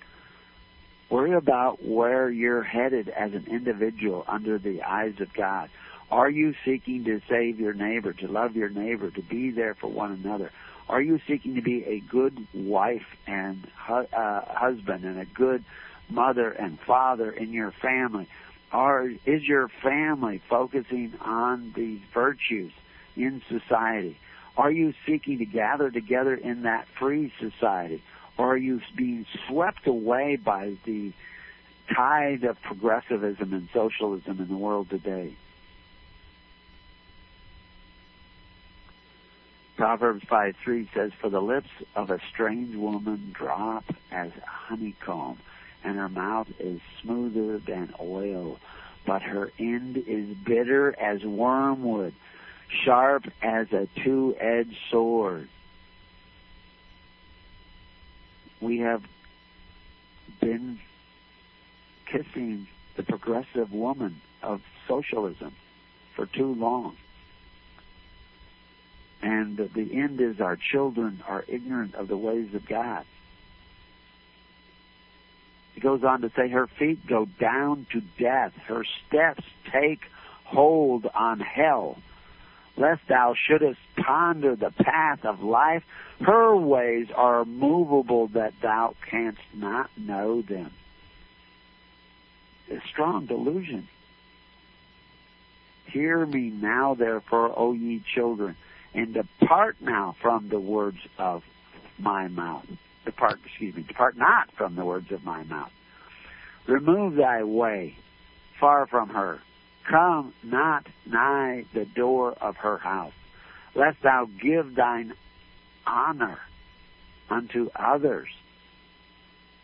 Worry about where you're headed as an individual under the eyes of God. Are you seeking to save your neighbor, to love your neighbor, to be there for one another? Are you seeking to be a good wife and hu- uh, husband and a good mother and father in your family? Are is your family focusing on these virtues in society? Are you seeking to gather together in that free society? Or are you being swept away by the tide of progressivism and socialism in the world today? Proverbs 5 3 says, For the lips of a strange woman drop as honeycomb, and her mouth is smoother than oil, but her end is bitter as wormwood, sharp as a two edged sword. We have been kissing the progressive woman of socialism for too long. And the end is our children are ignorant of the ways of God. It goes on to say, Her feet go down to death, her steps take hold on hell. Lest thou shouldest ponder the path of life, her ways are movable that thou canst not know them. A strong delusion. Hear me now, therefore, O ye children, and depart now from the words of my mouth. Depart, excuse me, depart not from the words of my mouth. Remove thy way far from her. Come not nigh the door of her house, lest thou give thine honor unto others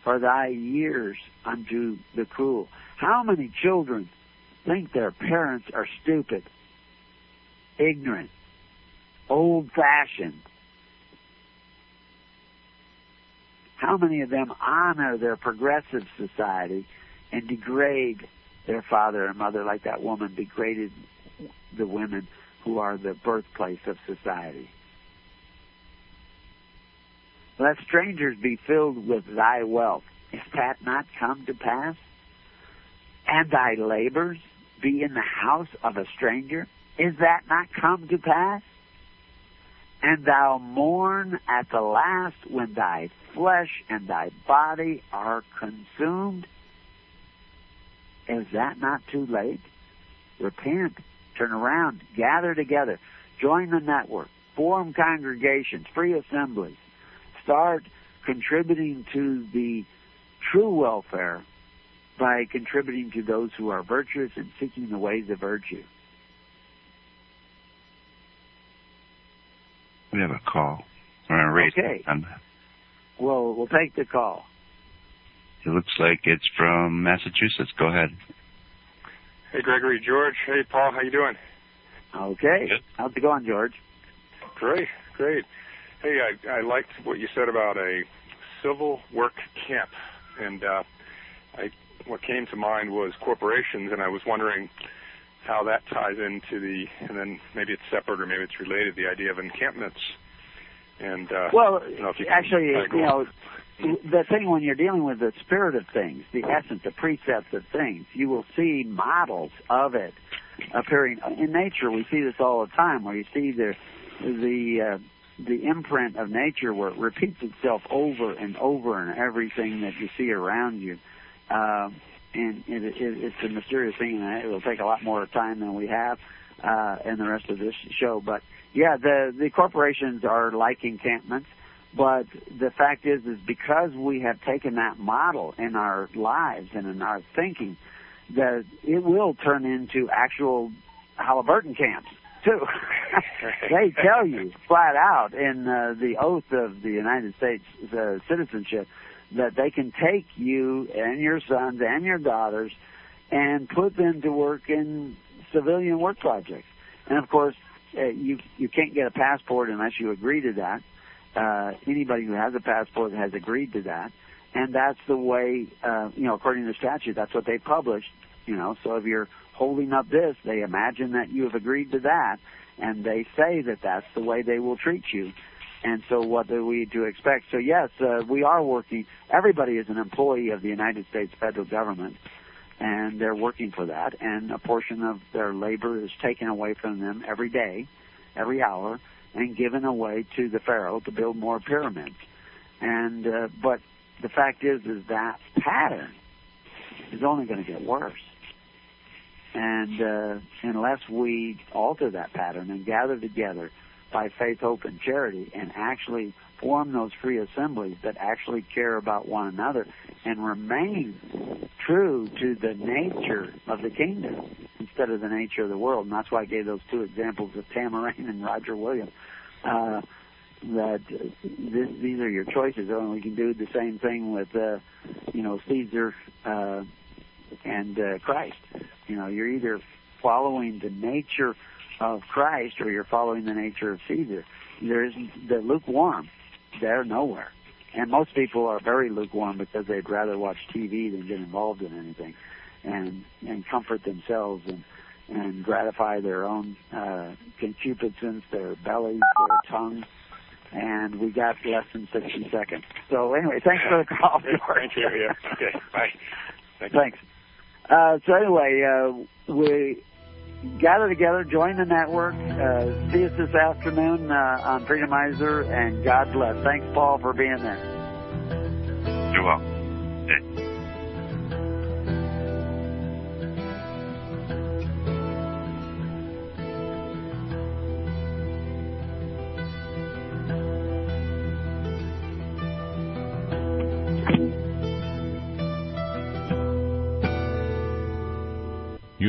for thy years unto the cruel. How many children think their parents are stupid, ignorant, old fashioned? How many of them honor their progressive society and degrade their father and mother like that woman degraded the women who are the birthplace of society? Let strangers be filled with thy wealth. Is that not come to pass? And thy labors be in the house of a stranger? Is that not come to pass? And thou mourn at the last when thy flesh and thy body are consumed? Is that not too late? Repent, turn around, gather together, join the network, form congregations, free assemblies, start contributing to the true welfare by contributing to those who are virtuous and seeking the ways of virtue. We have a call. We're going to raise Okay. on Well, we'll take the call. It looks like it's from Massachusetts. Go ahead. Hey, Gregory, George. Hey, Paul. How you doing? Okay. How's it going, George? Great, great. Hey, I, I liked what you said about a civil work camp, and uh, I what came to mind was corporations, and I was wondering how that ties into the, and then maybe it's separate or maybe it's related, the idea of encampments. And uh, Well, you know, if you can- actually, you know, the thing when you're dealing with the spirit of things, the essence, the precepts of things, you will see models of it appearing in nature. We see this all the time, where you see the the uh, the imprint of nature where it repeats itself over and over in everything that you see around you. Uh, and it, it, it's a mysterious thing, and it will take a lot more time than we have uh, in the rest of this show. But yeah, the the corporations are like encampments, but the fact is, is because we have taken that model in our lives and in our thinking, that it will turn into actual Halliburton camps too. [LAUGHS] they tell you flat out in uh, the oath of the United States uh, citizenship that they can take you and your sons and your daughters and put them to work in civilian work projects. And of course, uh, you you can't get a passport unless you agree to that. Uh, anybody who has a passport has agreed to that, and that's the way uh, you know according to the statute. That's what they published. You know, so if you're holding up this, they imagine that you have agreed to that, and they say that that's the way they will treat you. And so what do we to expect? So yes, uh, we are working. Everybody is an employee of the United States federal government, and they're working for that. And a portion of their labor is taken away from them every day, every hour, and given away to the Pharaoh to build more pyramids. And uh, but the fact is, is that pattern is only going to get worse. And uh, unless we alter that pattern and gather together by faith, hope, and charity, and actually form those free assemblies that actually care about one another and remain true to the nature of the kingdom instead of the nature of the world. And that's why I gave those two examples of Tamerlane and Roger Williams. Uh, that this, these are your choices, and we can do the same thing with, uh, you know, Caesar uh, and uh, Christ. You know, you're either following the nature of Christ or you're following the nature of Caesar. There isn't the lukewarm. They're nowhere. And most people are very lukewarm because they'd rather watch TV than get involved in anything, and and comfort themselves and and gratify their own uh, concupiscence, their bellies, their tongues. And we got less than 60 seconds. So anyway, thanks for the call, George. Thank you. Yeah. [LAUGHS] Okay. Bye. Thank Thanks. Uh, so anyway, uh, we gather together, join the network. Uh, see us this afternoon uh, on Freedomizer, and God bless. Thanks, Paul, for being there. You're welcome.